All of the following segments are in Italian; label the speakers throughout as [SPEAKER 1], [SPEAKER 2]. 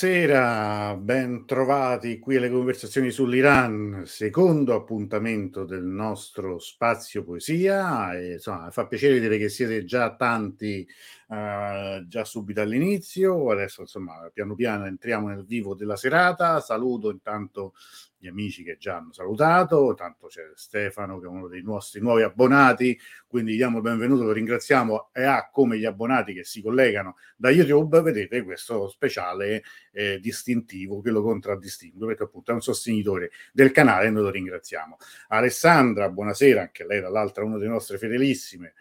[SPEAKER 1] Buonasera, ben trovati qui alle conversazioni sull'Iran, secondo appuntamento del nostro spazio poesia. E, insomma, fa piacere vedere che siete già tanti uh, già subito all'inizio. Adesso, insomma, piano piano entriamo nel vivo della serata. Saluto intanto gli amici che già hanno salutato, tanto c'è Stefano che è uno dei nostri nuovi abbonati, quindi diamo il benvenuto, lo ringraziamo e ha come gli abbonati che si collegano da YouTube, vedete questo speciale eh, distintivo che lo contraddistingue, perché appunto è un sostenitore del canale e noi lo ringraziamo. Alessandra, buonasera, anche lei dall'altra una delle nostre fedelissime,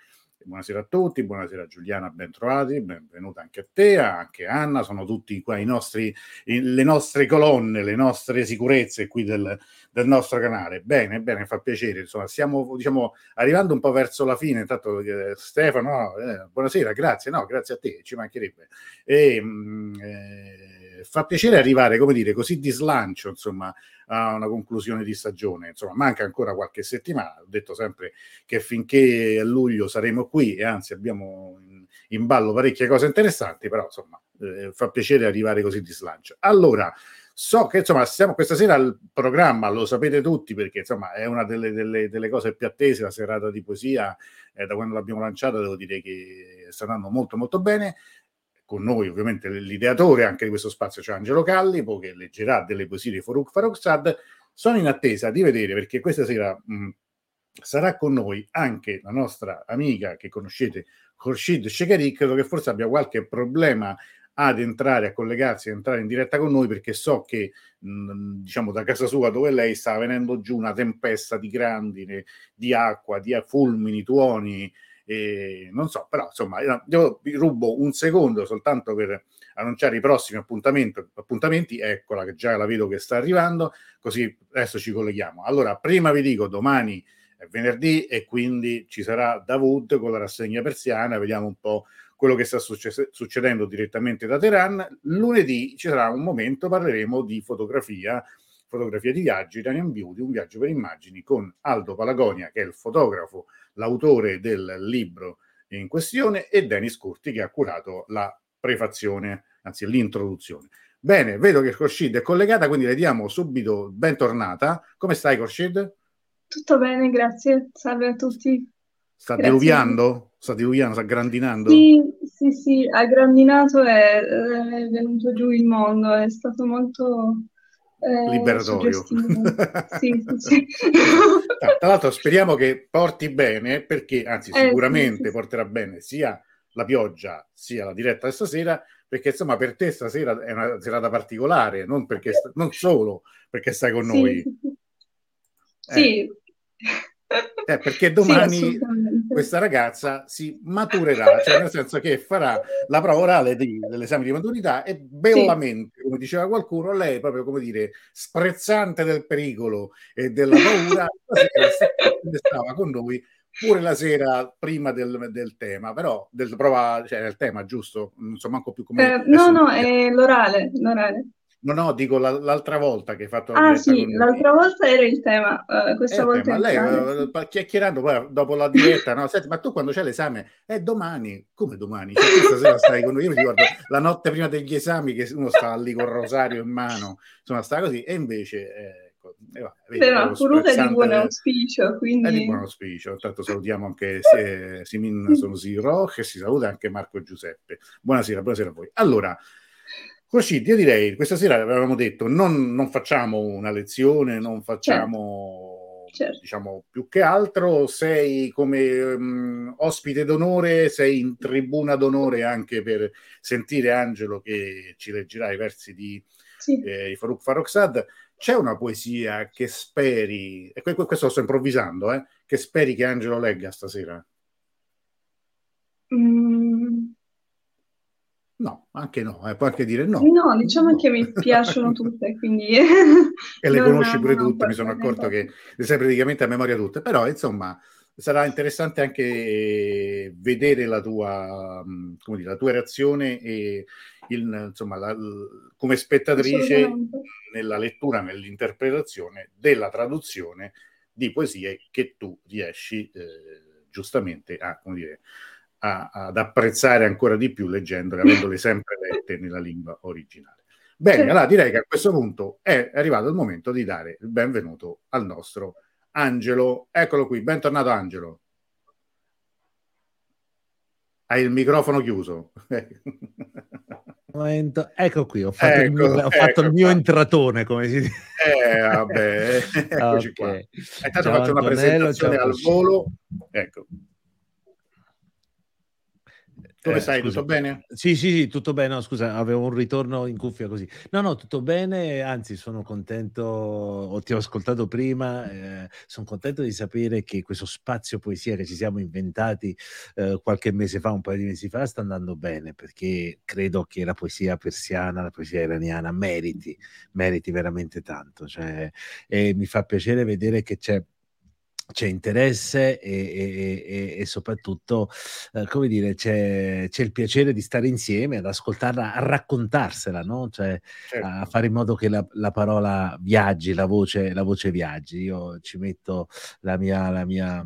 [SPEAKER 1] Buonasera a tutti, buonasera Giuliana, ben trovati, benvenuta anche a te, anche Anna, sono tutti qua i nostri, le nostre colonne, le nostre sicurezze qui del, del nostro canale. Bene, bene, fa piacere, insomma, stiamo diciamo, arrivando un po' verso la fine, intanto eh, Stefano, no, eh, buonasera, grazie, no, grazie a te, ci mancherebbe. E, mh, mm, eh, fa piacere arrivare, come dire, così di slancio, insomma, a una conclusione di stagione. Insomma, manca ancora qualche settimana. Ho detto sempre che finché a luglio saremo qui e anzi abbiamo in, ballo parecchie cose interessanti, però insomma eh, fa piacere arrivare così di slancio. Allora, so che insomma siamo questa sera al programma, lo sapete tutti perché insomma è una delle, delle, delle cose più attese, la serata di poesia, eh, da quando l'abbiamo lanciata devo dire che sta andando molto molto bene con noi ovviamente l'ideatore anche di questo spazio, cioè Angelo Callipo, che leggerà delle poesie di Farouk Farrokhzad. Sono in attesa di vedere perché questa sera mh, sarà con noi anche la nostra amica che conoscete, Khorshid Shekari, credo che forse abbia qualche problema ad entrare, a collegarsi, ad entrare in diretta con noi perché so che mh, diciamo da casa sua dove lei sta venendo giù una tempesta di grandine, di acqua, di fulmini, tuoni, e non so, però insomma, io vi rubo un secondo soltanto per annunciare i prossimi appuntamenti. Eccola che già la vedo che sta arrivando, così adesso ci colleghiamo. Allora, prima vi dico domani è venerdì e quindi ci sarà Davud con la rassegna persiana, vediamo un po' quello che sta succe- succedendo direttamente da Teheran. Lunedì ci sarà un momento, parleremo di fotografia, fotografia di viaggi, Italian Beauty, un viaggio per immagini con Aldo Palagonia, che è il fotografo l'autore del libro in questione, e Denis Curti che ha curato la prefazione, anzi l'introduzione. Bene, vedo che Corshid è collegata, quindi le diamo subito bentornata. Come stai Corshid?
[SPEAKER 2] Tutto bene, grazie. Salve a tutti.
[SPEAKER 1] Sta grazie. diluviando? Sta diluviando, sta grandinando?
[SPEAKER 2] Sì, sì, sì, ha grandinato e è venuto giù il mondo, è stato molto
[SPEAKER 1] eh, liberatorio. sì, sì. Tra l'altro speriamo che porti bene perché, anzi sicuramente eh, porterà bene sia la pioggia sia la diretta stasera perché insomma per te stasera è una serata particolare, non, perché, non solo perché stai con noi.
[SPEAKER 2] Sì,
[SPEAKER 1] eh. Perché domani sì, questa ragazza si maturerà, cioè nel senso che farà la prova orale di, dell'esame di maturità e bellamente, sì. come diceva qualcuno, lei proprio come dire sprezzante del pericolo e della paura, stava con noi pure la sera prima del, del tema, però del prova, cioè del tema, giusto? Non so manco più come...
[SPEAKER 2] Eh, no, no, è l'orale, l'orale.
[SPEAKER 1] No, no, dico la, l'altra volta che hai fatto
[SPEAKER 2] la Ah sì, l'altra volta era il tema, uh, questa volta
[SPEAKER 1] tema. Lei, uh, chiacchierando poi dopo la diretta, no? Senti, ma tu quando c'è l'esame? È domani. Come domani? Cioè, questa sera stai con noi. Io mi ricordo la notte prima degli esami che uno sta lì con il rosario in mano, insomma, sta così, e invece... Eh,
[SPEAKER 2] eh, va, Però Curuta è di buon auspicio, quindi...
[SPEAKER 1] È di buon auspicio. Intanto salutiamo anche Simin Sonosi Roche e si saluta anche Marco Giuseppe. Buonasera, buonasera a voi. Allora, Così, io direi, questa sera avevamo detto, non, non facciamo una lezione, non facciamo, certo. Certo. diciamo, più che altro, sei come um, ospite d'onore, sei in tribuna d'onore anche per sentire Angelo che ci leggerà i versi di, sì. eh, di Farouk Farrokhzad. C'è una poesia che speri, e questo lo sto improvvisando, eh, che speri che Angelo legga stasera?
[SPEAKER 2] Mm.
[SPEAKER 1] No, anche no, eh, puoi anche dire no.
[SPEAKER 2] No, diciamo no. che mi piacciono tutte, quindi...
[SPEAKER 1] e le conosci pure tutte, mi sono accorto che le sai praticamente a memoria tutte, però insomma sarà interessante anche vedere la tua, come dire, la tua reazione e il, insomma, la, come spettatrice nella lettura, nell'interpretazione della traduzione di poesie che tu riesci eh, giustamente a, come dire, a, ad apprezzare ancora di più leggendole, avendole sempre lette nella lingua originale. Bene, allora direi che a questo punto è arrivato il momento di dare il benvenuto al nostro Angelo. Eccolo qui, bentornato Angelo. Hai il microfono chiuso.
[SPEAKER 3] Momento. Ecco qui, ho fatto, ecco, il, mio, ho fatto il mio entratone, come si dice.
[SPEAKER 1] Eh, vabbè, eccoci okay. qua. Intanto faccio una presentazione al volo. Ecco. Come eh, stai? Scusa. Tutto bene?
[SPEAKER 3] Sì, sì, sì, tutto bene. No, scusa, avevo un ritorno in cuffia così. No, no, tutto bene. Anzi, sono contento. Ti ho ascoltato prima. Eh, sono contento di sapere che questo spazio poesia che ci siamo inventati eh, qualche mese fa, un paio di mesi fa, sta andando bene perché credo che la poesia persiana, la poesia iraniana meriti, meriti veramente tanto. Cioè, e mi fa piacere vedere che c'è c'è interesse e, e, e, e soprattutto, eh, come dire, c'è, c'è, il piacere di stare insieme, ad ascoltarla, a raccontarsela, no? Cioè certo. a fare in modo che la, la, parola viaggi, la voce, la voce viaggi. Io ci metto la mia, la mia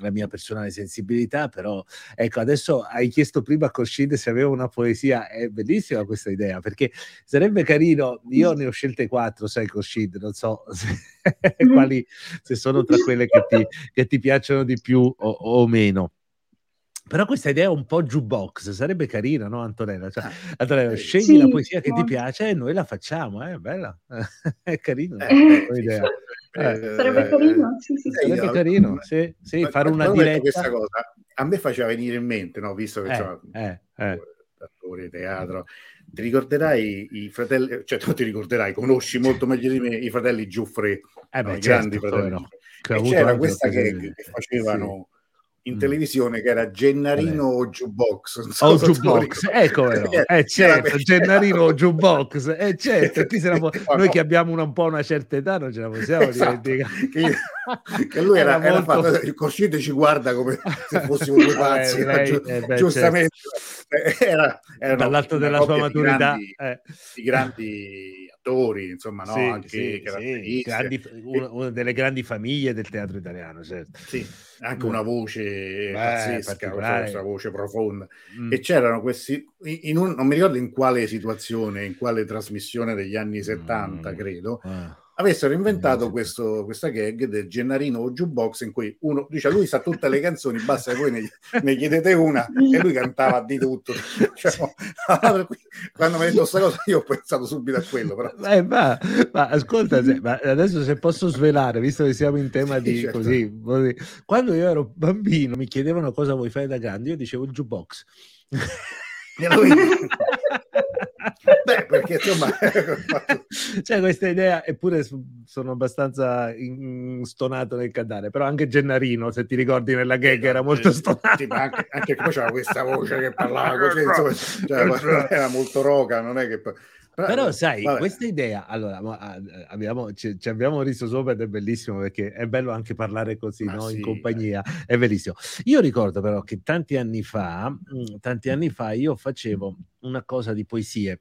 [SPEAKER 3] la mia personale sensibilità, però ecco, adesso hai chiesto prima a Khorshid se aveva una poesia, è bellissima questa idea, perché sarebbe carino, io ne ho scelte quattro, sai Khorshid, non so se, quali, se sono tra quelle che ti, che ti piacciono di più o, o meno. Però questa idea è un po' jukebox, sarebbe carina, no Antonella? Cioè, Antonella, scegli sì, la poesia che ti piace e noi la facciamo, eh? è bella, è carina
[SPEAKER 2] eh, idea. Eh, sarebbe carino, sì, sì,
[SPEAKER 3] sarebbe io, carino, sì, sì, fare una diretta.
[SPEAKER 1] Questa cosa a me faceva venire in mente, no? visto che eh, sono eh, eh. attore, teatro, ti ricorderai i fratelli, cioè tu ti ricorderai, conosci molto meglio di me i fratelli Giuffre,
[SPEAKER 3] eh beh, no, certo, i grandi fratelli.
[SPEAKER 1] No. c'era questa che, che facevano... Sì in mm. televisione che era Gennarino o Jukebox.
[SPEAKER 3] So o Jukebox, ecco però. Eh, certo, Gennarino o Jukebox, eh, certo. Po- noi che abbiamo una, un po' una certa età non ce la possiamo esatto. dimenticare.
[SPEAKER 1] Che, che, lui era, era, era molto... fatto, il Coscite ci guarda come se fossimo due pazzi, eh, lei, giu- eh, beh, giustamente. Certo. Era,
[SPEAKER 3] era Dall'alto della sua maturità.
[SPEAKER 1] Di grandi, eh. di grandi attori, insomma, no?
[SPEAKER 3] Sì, anche sì, sì. Grandi, una, una, delle grandi famiglie del teatro italiano, certo.
[SPEAKER 1] Sì, anche una voce Beh, pazzesca, una voce profonda. Mm. E c'erano questi, in un, non mi ricordo in quale situazione, in quale trasmissione degli anni 70, mm. credo, ah avessero inventato questo, questa gag del Gennarino o Jukebox in cui uno dice lui sa tutte le canzoni, basta che voi ne, ne chiedete una e lui cantava di tutto. Cioè, quando mi ha detto questa cosa io ho pensato subito a quello. Però.
[SPEAKER 3] Eh, ma, ma, ascolta, se, ma adesso se posso svelare, visto che siamo in tema di certo. così, così, quando io ero bambino mi chiedevano cosa vuoi fare da grande, io dicevo il jukebox.
[SPEAKER 1] Beh, perché insomma...
[SPEAKER 3] C'è questa idea, eppure sono abbastanza in, stonato nel cantare, però anche Gennarino, se ti ricordi nella gag, era molto stonato.
[SPEAKER 1] Sì, anche, anche poi c'era questa voce che parlava così, insomma, cioè, era molto roca, non è che...
[SPEAKER 3] Però, sai, vabbè. questa idea, allora, abbiamo, ci, ci, abbiamo riso sopra ed è bellissimo perché è bello anche parlare così, no? sì, in compagnia, eh. è bellissimo. Io ricordo però che tanti anni fa, mm, tanti anni fa io facevo una cosa di poesie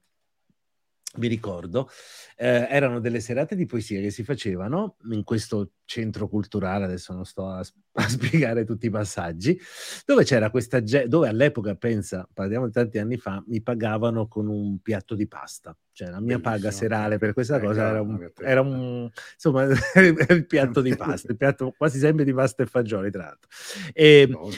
[SPEAKER 3] mi ricordo, eh, erano delle serate di poesia che si facevano in questo centro culturale, adesso non sto a, a spiegare tutti i passaggi, dove c'era questa, dove all'epoca, pensa, parliamo di tanti anni fa, mi pagavano con un piatto di pasta, cioè la mia Bellissimo. paga serale per questa eh, cosa era un, era un insomma, il piatto di pasta, il piatto quasi sempre di pasta e fagioli, tra l'altro. E, no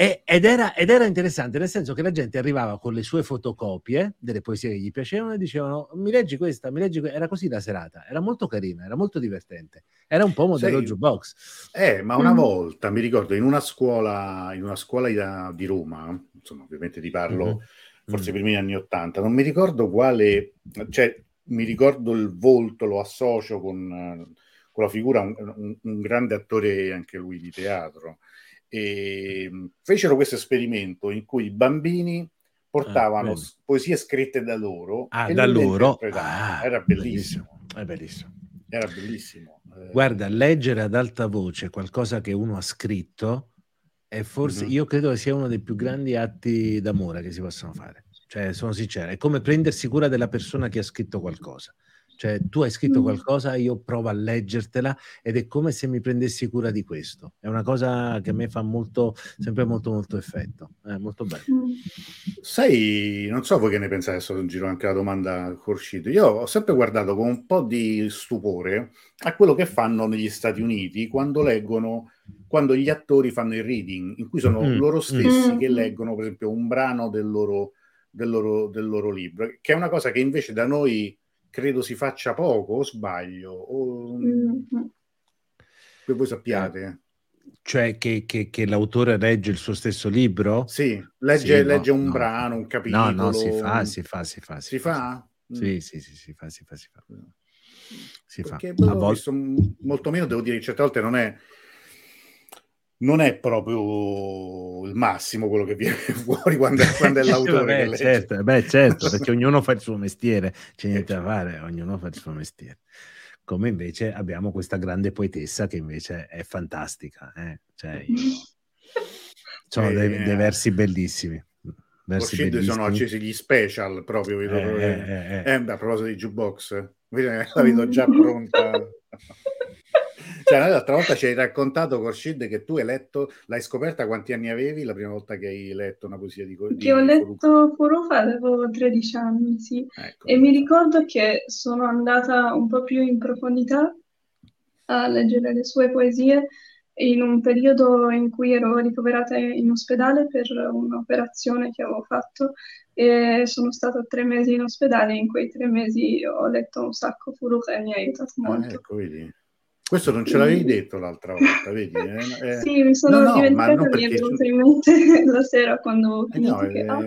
[SPEAKER 3] e, ed, era, ed, era, interessante, nel senso che la gente arrivava con le sue fotocopie delle poesie che gli piacevano e dicevano: Mi leggi questa, mi leggi questa. Era così la serata, era molto carina, era molto divertente. Era un po' modello Sei, jukebox.
[SPEAKER 1] Eh, ma una mm. volta mi ricordo in una scuola, in una scuola di Roma, insomma, ovviamente ti parlo mm-hmm. forse mm. primi anni Ottanta, non mi ricordo quale, cioè mi ricordo il volto, lo associo con, con la figura, un, un, un grande attore anche lui di teatro e ehm, fecero questo esperimento in cui i bambini portavano ah, poesie scritte da loro
[SPEAKER 3] ah, da loro?
[SPEAKER 1] Ah, era bellissimo.
[SPEAKER 3] È bellissimo.
[SPEAKER 1] Era bellissimo
[SPEAKER 3] eh, guarda leggere ad alta voce qualcosa che uno ha scritto è forse mm-hmm. io credo che sia uno dei più grandi atti d'amore che si possono fare. Cioè sono sincero è come prendersi cura della persona che ha scritto qualcosa Cioè, tu hai scritto qualcosa, io provo a leggertela ed è come se mi prendessi cura di questo. È una cosa che a me fa molto, sempre molto, molto effetto. È molto bello.
[SPEAKER 1] Sai, non so voi che ne pensate, adesso giro anche la domanda Khurshid. Io ho sempre guardato con un po' di stupore a quello che fanno negli Stati Uniti quando leggono, quando gli attori fanno il reading, in cui sono
[SPEAKER 3] Mm,
[SPEAKER 1] loro stessi
[SPEAKER 2] mm.
[SPEAKER 1] che leggono, per esempio, un brano del loro, del loro, del loro libro, che è una cosa che invece da noi credo si faccia poco, o sbaglio, o
[SPEAKER 2] Mm.
[SPEAKER 1] che voi sappiate.
[SPEAKER 3] Cioè che, che- che l'autore legge il suo stesso libro?
[SPEAKER 1] Sì, legge,
[SPEAKER 3] Sì, no,
[SPEAKER 1] legge un
[SPEAKER 3] no.
[SPEAKER 1] brano, un capitolo.
[SPEAKER 3] No, no, si fa, si fa, si fa.
[SPEAKER 1] Si fa? Mm.
[SPEAKER 3] Sì, sì, sì, si fa, si fa, si fa. Si fa.
[SPEAKER 1] Perché
[SPEAKER 3] A
[SPEAKER 1] boh,
[SPEAKER 3] volte-
[SPEAKER 1] m- molto meno, devo dire, che certe volte non è non è proprio il massimo quello che viene fuori quando, è- quando è l'autore legge.
[SPEAKER 3] certo, beh, certo, perché ognuno fa il suo mestiere, c'è niente da fare, ognuno fa il suo mestiere. Come invece abbiamo questa grande poetessa che invece è fantastica, eh? Cioè, sono
[SPEAKER 1] Eh,
[SPEAKER 3] dei, dei versi bellissimi. Versi
[SPEAKER 1] sono accesi gli special proprio, vedo
[SPEAKER 3] Eh, eh, eh, eh.
[SPEAKER 1] Eh, beh, a proposito di jukebox, la vedo già pronta. Cioè, l'altra volta ci hai raccontato, Khurshid, che tu hai letto, l'hai scoperta quanti anni avevi la prima volta che hai letto una poesia di, di
[SPEAKER 2] Che ho letto Furuka avevo 13 anni, sì.
[SPEAKER 1] Ecco.
[SPEAKER 2] E mi ricordo che sono andata un po' più in profondità a leggere le sue poesie in un periodo in cui ero ricoverata in ospedale per un'operazione che avevo fatto e sono stata tre mesi in ospedale. In quei tre mesi ho letto un sacco Furuka e mi ha aiutato
[SPEAKER 1] Ah,
[SPEAKER 2] molto.
[SPEAKER 1] ecco, vedi. Questo non ce l'avevi detto l'altra volta, vedi? eh? Eh,
[SPEAKER 2] Sì, mi sono
[SPEAKER 1] no, no,
[SPEAKER 2] dimenticata mi è
[SPEAKER 1] perché-
[SPEAKER 2] venuto in mente la sera quando ho
[SPEAKER 1] Eh no,
[SPEAKER 2] che... ah,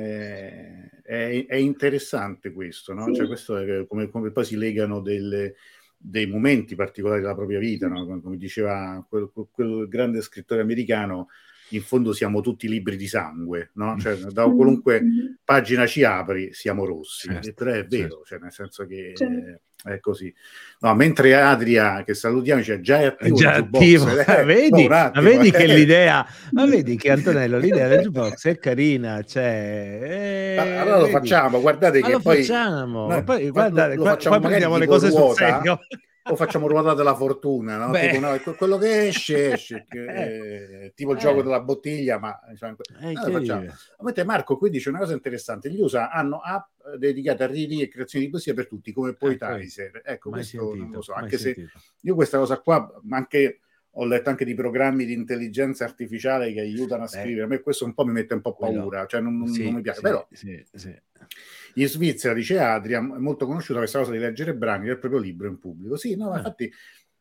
[SPEAKER 1] è, è- interessante questo, no?
[SPEAKER 2] Sì.
[SPEAKER 1] Cioè, questo è come, come poi si legano delle- dei momenti particolari della propria vita, no? Come, come diceva quel, quel grande scrittore americano, in fondo siamo tutti libri di sangue, no? Cioè, da qualunque
[SPEAKER 2] mm.
[SPEAKER 1] pagina ci apri siamo rossi.
[SPEAKER 3] Certo,
[SPEAKER 1] E è vero,
[SPEAKER 3] certo.
[SPEAKER 1] cioè, nel senso che
[SPEAKER 2] Certo.
[SPEAKER 1] eh, è così. No, mentre Adria, che salutiamo, dice già è
[SPEAKER 3] È
[SPEAKER 1] attivo
[SPEAKER 3] già
[SPEAKER 1] il jukebox,
[SPEAKER 3] attivo,
[SPEAKER 1] eh,
[SPEAKER 3] vedi,
[SPEAKER 1] un
[SPEAKER 3] ma
[SPEAKER 1] attimo,
[SPEAKER 3] vedi che
[SPEAKER 1] eh.
[SPEAKER 3] l'idea, ma vedi che Antonello l'idea del jukebox è carina, cioè, eh,
[SPEAKER 1] Ma Allora lo
[SPEAKER 3] vedi?
[SPEAKER 1] facciamo, guardate
[SPEAKER 3] Ma
[SPEAKER 1] che
[SPEAKER 3] lo
[SPEAKER 1] poi
[SPEAKER 3] facciamo,
[SPEAKER 1] noi-
[SPEAKER 3] poi guardate,
[SPEAKER 1] lo facciamo
[SPEAKER 3] qua
[SPEAKER 1] magari
[SPEAKER 3] prendiamo le cose sul serio.
[SPEAKER 1] O facciamo ruota della fortuna, no? Tipo, no, que- quello che esce, esce, che- eh, tipo il
[SPEAKER 3] Eh.
[SPEAKER 1] gioco della bottiglia, ma cioè,
[SPEAKER 3] Eh?
[SPEAKER 1] Mentre Marco qui dice una cosa interessante, gli USA hanno app dedicate a reading e creazione di poesia per tutti, come Poetizer. Ecco,
[SPEAKER 3] Mai
[SPEAKER 1] questo non
[SPEAKER 3] sentito,
[SPEAKER 1] lo so, anche se
[SPEAKER 3] sentito.
[SPEAKER 1] io questa cosa qua, ma anche ho letto anche di programmi di intelligenza artificiale che aiutano a scrivere, a me questo un po' mi mette un po'
[SPEAKER 3] Quello-
[SPEAKER 1] paura, cioè non, non-
[SPEAKER 3] Sì,
[SPEAKER 1] non mi piace,
[SPEAKER 3] sì,
[SPEAKER 1] però
[SPEAKER 3] sì.
[SPEAKER 1] In Svizzera, dice Adria, è molto conosciuta questa cosa di leggere brani del proprio libro in pubblico. Sì, no, ma
[SPEAKER 3] Ah.
[SPEAKER 1] infatti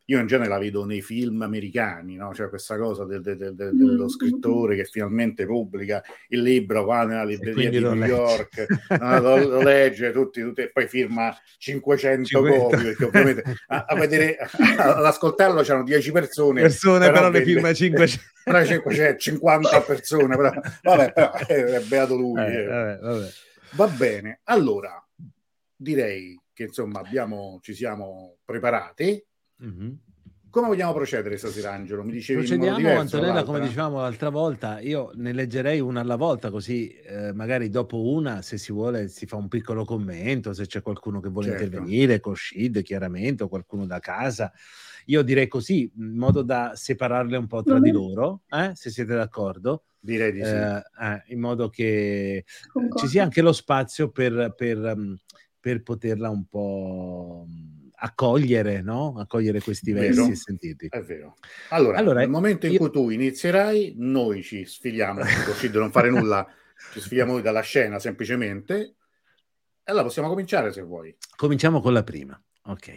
[SPEAKER 1] io in genere la vedo nei film americani, no? Cioè questa cosa del- del- del- del-
[SPEAKER 2] Mm.
[SPEAKER 1] dello scrittore che finalmente pubblica il libro qua nella libreria di New
[SPEAKER 3] legge.
[SPEAKER 1] York, no, lo, lo legge tutti, tutti, e poi firma 500
[SPEAKER 3] 50.
[SPEAKER 1] copie, perché ovviamente a, a vedere, ad ascoltarlo c'erano 10 persone,
[SPEAKER 3] Persone però, ne
[SPEAKER 1] delle-
[SPEAKER 3] firma 500.
[SPEAKER 1] però c'è, c'è 50 persone, però, vabbè, però, eh, è beato lui.
[SPEAKER 3] Eh,
[SPEAKER 1] eh.
[SPEAKER 3] vabbè, vabbè.
[SPEAKER 1] Va bene, allora direi che insomma abbiamo, ci siamo preparati.
[SPEAKER 3] Mhm.
[SPEAKER 1] Come vogliamo procedere stasera, Angelo? Mi dicevi in modo
[SPEAKER 3] Procediamo,
[SPEAKER 1] diverso
[SPEAKER 3] Antonella,
[SPEAKER 1] dall'altra?
[SPEAKER 3] come dicevamo l'altra volta, io ne leggerei una alla volta, così eh, magari dopo una, se si vuole, si fa un piccolo commento, se c'è qualcuno che vuole
[SPEAKER 1] Certo.
[SPEAKER 3] intervenire, con Shid chiaramente, o qualcuno da casa. Io direi così, in modo da separarle un po' tra
[SPEAKER 2] Va
[SPEAKER 3] di loro, eh, se siete d'accordo,
[SPEAKER 1] Direi di sì.
[SPEAKER 3] eh, eh, in modo che
[SPEAKER 2] Concordo.
[SPEAKER 3] ci sia anche lo spazio per, per, um, per poterla un po' um, accogliere, no? Accogliere questi
[SPEAKER 1] Vero.
[SPEAKER 3] versi e sentirli.
[SPEAKER 1] È vero. Allora,
[SPEAKER 3] Allora,
[SPEAKER 1] nel momento in
[SPEAKER 3] io-
[SPEAKER 1] cui tu inizierai, noi ci sfiliamo, così di non fare nulla, ci sfiliamo noi dalla scena semplicemente. E allora possiamo cominciare se vuoi.
[SPEAKER 3] Cominciamo con la prima. Ok.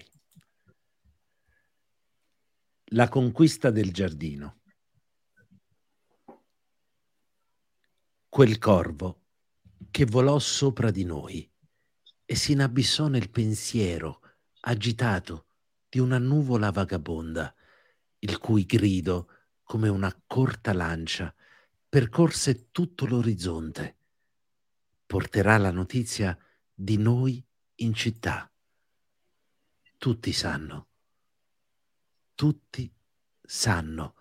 [SPEAKER 3] La conquista del giardino. Quel corvo che volò sopra di noi e si inabissò nel pensiero agitato di una nuvola vagabonda, il cui grido, come una corta lancia, percorse tutto l'orizzonte. Porterà la notizia di noi in città. Tutti sanno, tutti sanno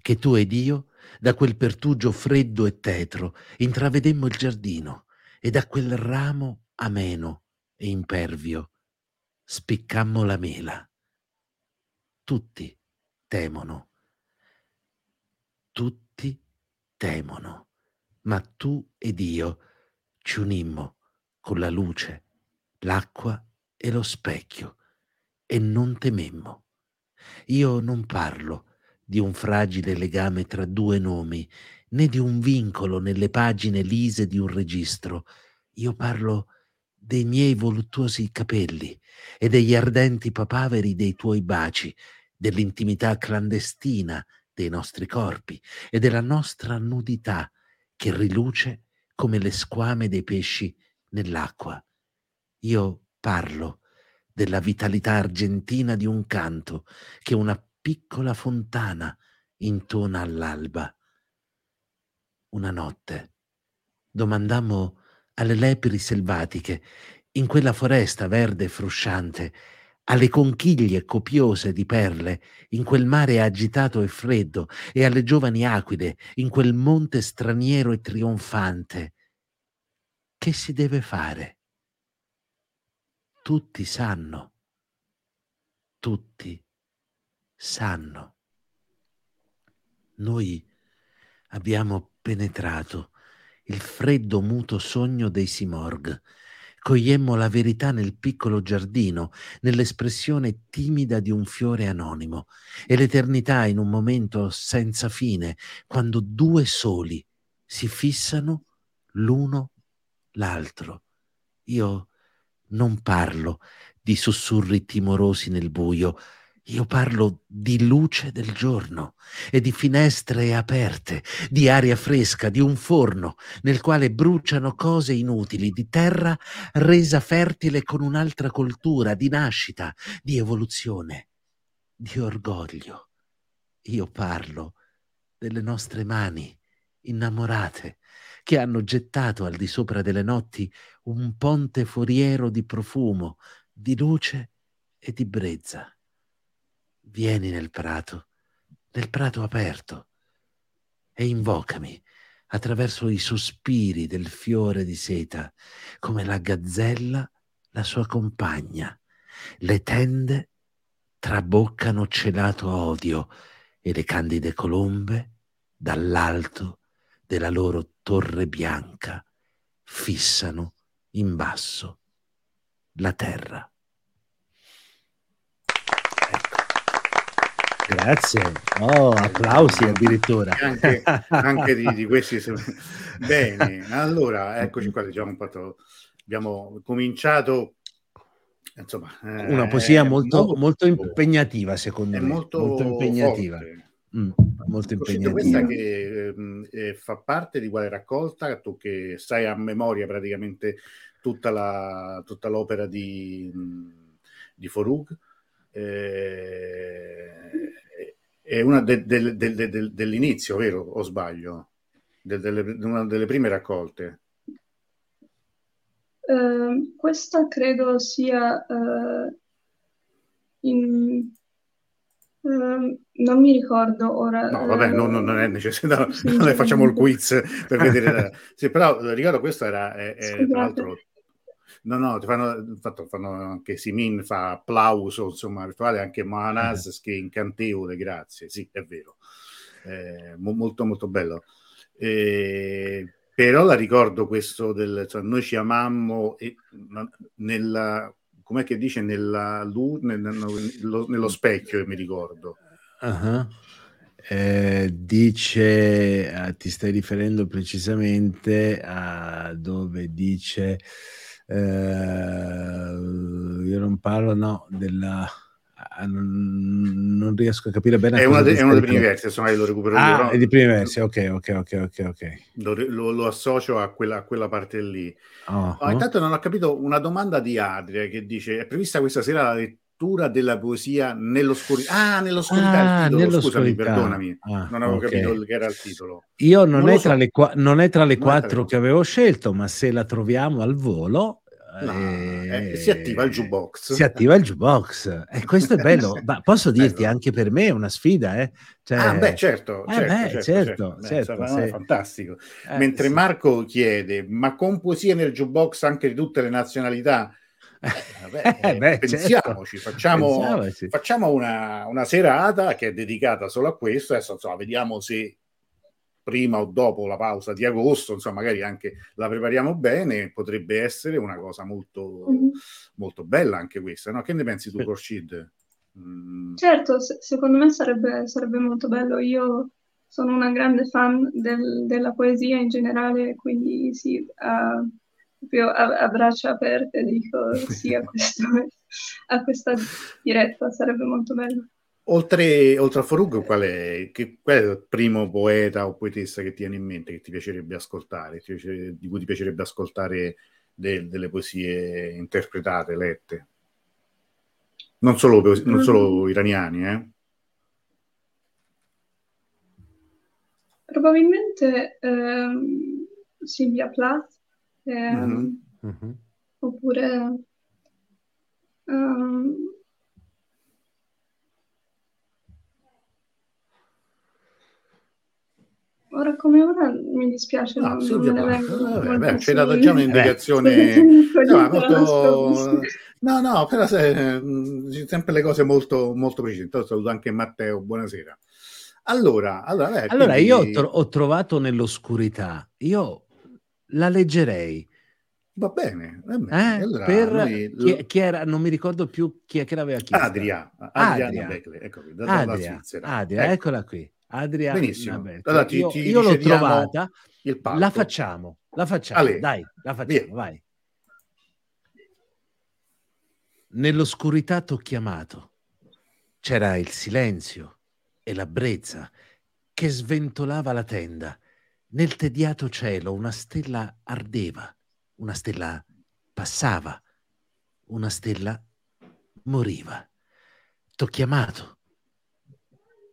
[SPEAKER 3] che tu ed io, da quel pertugio freddo e tetro, intravedemmo il giardino e da quel ramo ameno e impervio spiccammo la mela. Tutti temono. Tutti temono. Ma tu ed io ci unimmo con la luce, l'acqua e lo specchio e non tememmo. Io non parlo di un fragile legame tra due nomi, né di un vincolo nelle pagine lise di un registro. Io parlo dei miei voluttuosi capelli e degli ardenti papaveri dei tuoi baci, dell'intimità clandestina dei nostri corpi e della nostra nudità che riluce come le squame dei pesci nell'acqua. Io parlo della vitalità argentina di un canto che una piccola fontana intona all'alba. Una notte domandammo alle lepri selvatiche, in quella foresta verde e frusciante, alle conchiglie copiose di perle, in quel mare agitato e freddo, e alle giovani aquile, in quel monte straniero e trionfante. Che si deve fare? Tutti sanno, tutti sanno. Noi abbiamo penetrato il freddo muto sogno dei Simorg. Cogliemmo la verità nel piccolo giardino, nell'espressione timida di un fiore anonimo, e l'eternità in un momento senza fine, quando due soli si fissano l'uno l'altro. Io non parlo di sussurri timorosi nel buio, io parlo di luce del giorno e di finestre aperte, di aria fresca, di un forno nel quale bruciano cose inutili, di terra resa fertile con un'altra coltura, di nascita, di evoluzione, di orgoglio. Io parlo delle nostre mani innamorate che hanno gettato al di sopra delle notti un ponte foriero di profumo, di luce e di brezza vieni nel prato, nel prato aperto, e invocami attraverso i sospiri del fiore di seta, come la gazzella la sua compagna. Le tende traboccano celato odio e le candide colombe, dall'alto della loro torre bianca, fissano in basso la terra.
[SPEAKER 1] Grazie, oh, applausi addirittura. Anche, anche di, di, questi. Bene, allora eccoci qua. Diciamo un po'. Abbiamo cominciato. Insomma,
[SPEAKER 3] una poesia molto, molto, molto impegnativa, secondo me. Molto, molto impegnativa.
[SPEAKER 1] Mm, molto impegnativa. Questa che eh, fa parte di quale raccolta? Tu che sai a memoria praticamente tutta, la, tutta l'opera di, di Forug. Eh, è una de, de, de, dell'inizio, vero? O sbaglio? Delle, una delle prime raccolte.
[SPEAKER 2] Uh, questa credo sia uh, in... Uh, non mi ricordo ora.
[SPEAKER 1] No, vabbè, non, non è necessario, sì, non facciamo il quiz per vedere. sì, però ricordo questo era, è, è, tra l'altro, No, no, fanno, fatto, fanno anche Simin fa applauso, insomma, virtuale anche Manas eh. che è incantevole, grazie, sì, è vero. Eh, molto molto bello. Eh, però la ricordo questo del cioè, noi ci amammo e, nella com'è che dice nella, nel, nello, nello specchio mi ricordo
[SPEAKER 3] uh-huh. eh, dice ah, ti stai riferendo precisamente a dove dice eh, io non parlo no, della... Ah, non, riesco a capire bene.
[SPEAKER 1] È una, de, è una dei primi versi, se lo recupero
[SPEAKER 3] ah, io. è dei primi versi, ok, ok, ok, ok. okay.
[SPEAKER 1] Lo, lo, lo, associo a quella, a quella parte lì. Oh, oh. Intanto non ho capito una domanda di Adria che dice: È prevista questa sera la lettura della poesia nell'oscurità? Ah, nell'oscurità ah, titolo, scusami, perdonami, ah, non avevo okay. capito che era il titolo.
[SPEAKER 3] Io non, non è, so. tra le, non è tra le non quattro che avevo scelto, ma se la troviamo al volo
[SPEAKER 1] No, eh, si attiva il jukebox.
[SPEAKER 3] Si attiva il jukebox. E questo è bello. Ma posso dirti, anche per me è una sfida. Eh?
[SPEAKER 1] Cioè... Ah, beh, certo, eh, certo, beh, certo, certo, certo, certo beh, fantastico. Eh, Mentre sì. Marco chiede, ma con poesie nel jukebox anche di tutte le nazionalità? Vabbè, eh, beh, pensiamoci, certo. facciamo, facciamo una, una, serata che è dedicata solo a questo. Adesso insomma, vediamo se prima o dopo la pausa di agosto, insomma, magari anche la prepariamo bene, potrebbe essere una cosa molto, mm-hmm. molto bella anche questa, no? Che ne pensi tu, Corcid?
[SPEAKER 2] Mm. Certo, se- secondo me sarebbe, sarebbe molto bello. Io sono una grande fan del- della poesia in generale, quindi sì, a, proprio a, a braccia aperte dico sì a, questo, a questa diretta, sarebbe molto bello.
[SPEAKER 1] Oltre, oltre a Farug, qual è, che, qual è, il primo poeta o poetessa che ti viene in mente che ti piacerebbe ascoltare, ti piacerebbe, di cui ti piacerebbe ascoltare de, delle poesie interpretate, lette? Non solo, non solo mm. iraniani, eh?
[SPEAKER 2] Probabilmente ehm, Silvia Plath, ehm, mm-hmm. Mm-hmm. oppure... Um, ora come ora mi dispiace.
[SPEAKER 1] No, non, Silvia non vabbè, beh, ci hai dato già un'indicazione no, molto... no, no, però se, mm, sempre le cose molto, molto precise. Intanto saluto anche Matteo, buonasera. Allora, allora,
[SPEAKER 3] eh, allora quindi... io ho, tro- ho, trovato nell'oscurità, io la leggerei.
[SPEAKER 1] Va bene, va bene.
[SPEAKER 3] Eh, allora, per noi... chi, chi, era, non mi ricordo più chi, chi l'aveva chiesto.
[SPEAKER 1] Adria, Adria, Adria. Ecco qui, da,
[SPEAKER 3] Adria. Adria, ecco. eccola qui. Adria,
[SPEAKER 1] Benissimo. Allora, ti,
[SPEAKER 3] io,
[SPEAKER 1] ti
[SPEAKER 3] io l'ho trovata, la facciamo, la facciamo, Ale. dai, la facciamo, Via. vai. Nell'oscurità t'ho chiamato, c'era il silenzio e la brezza che sventolava la tenda. Nel tediato cielo una stella ardeva, una stella passava, una stella moriva. T'ho chiamato,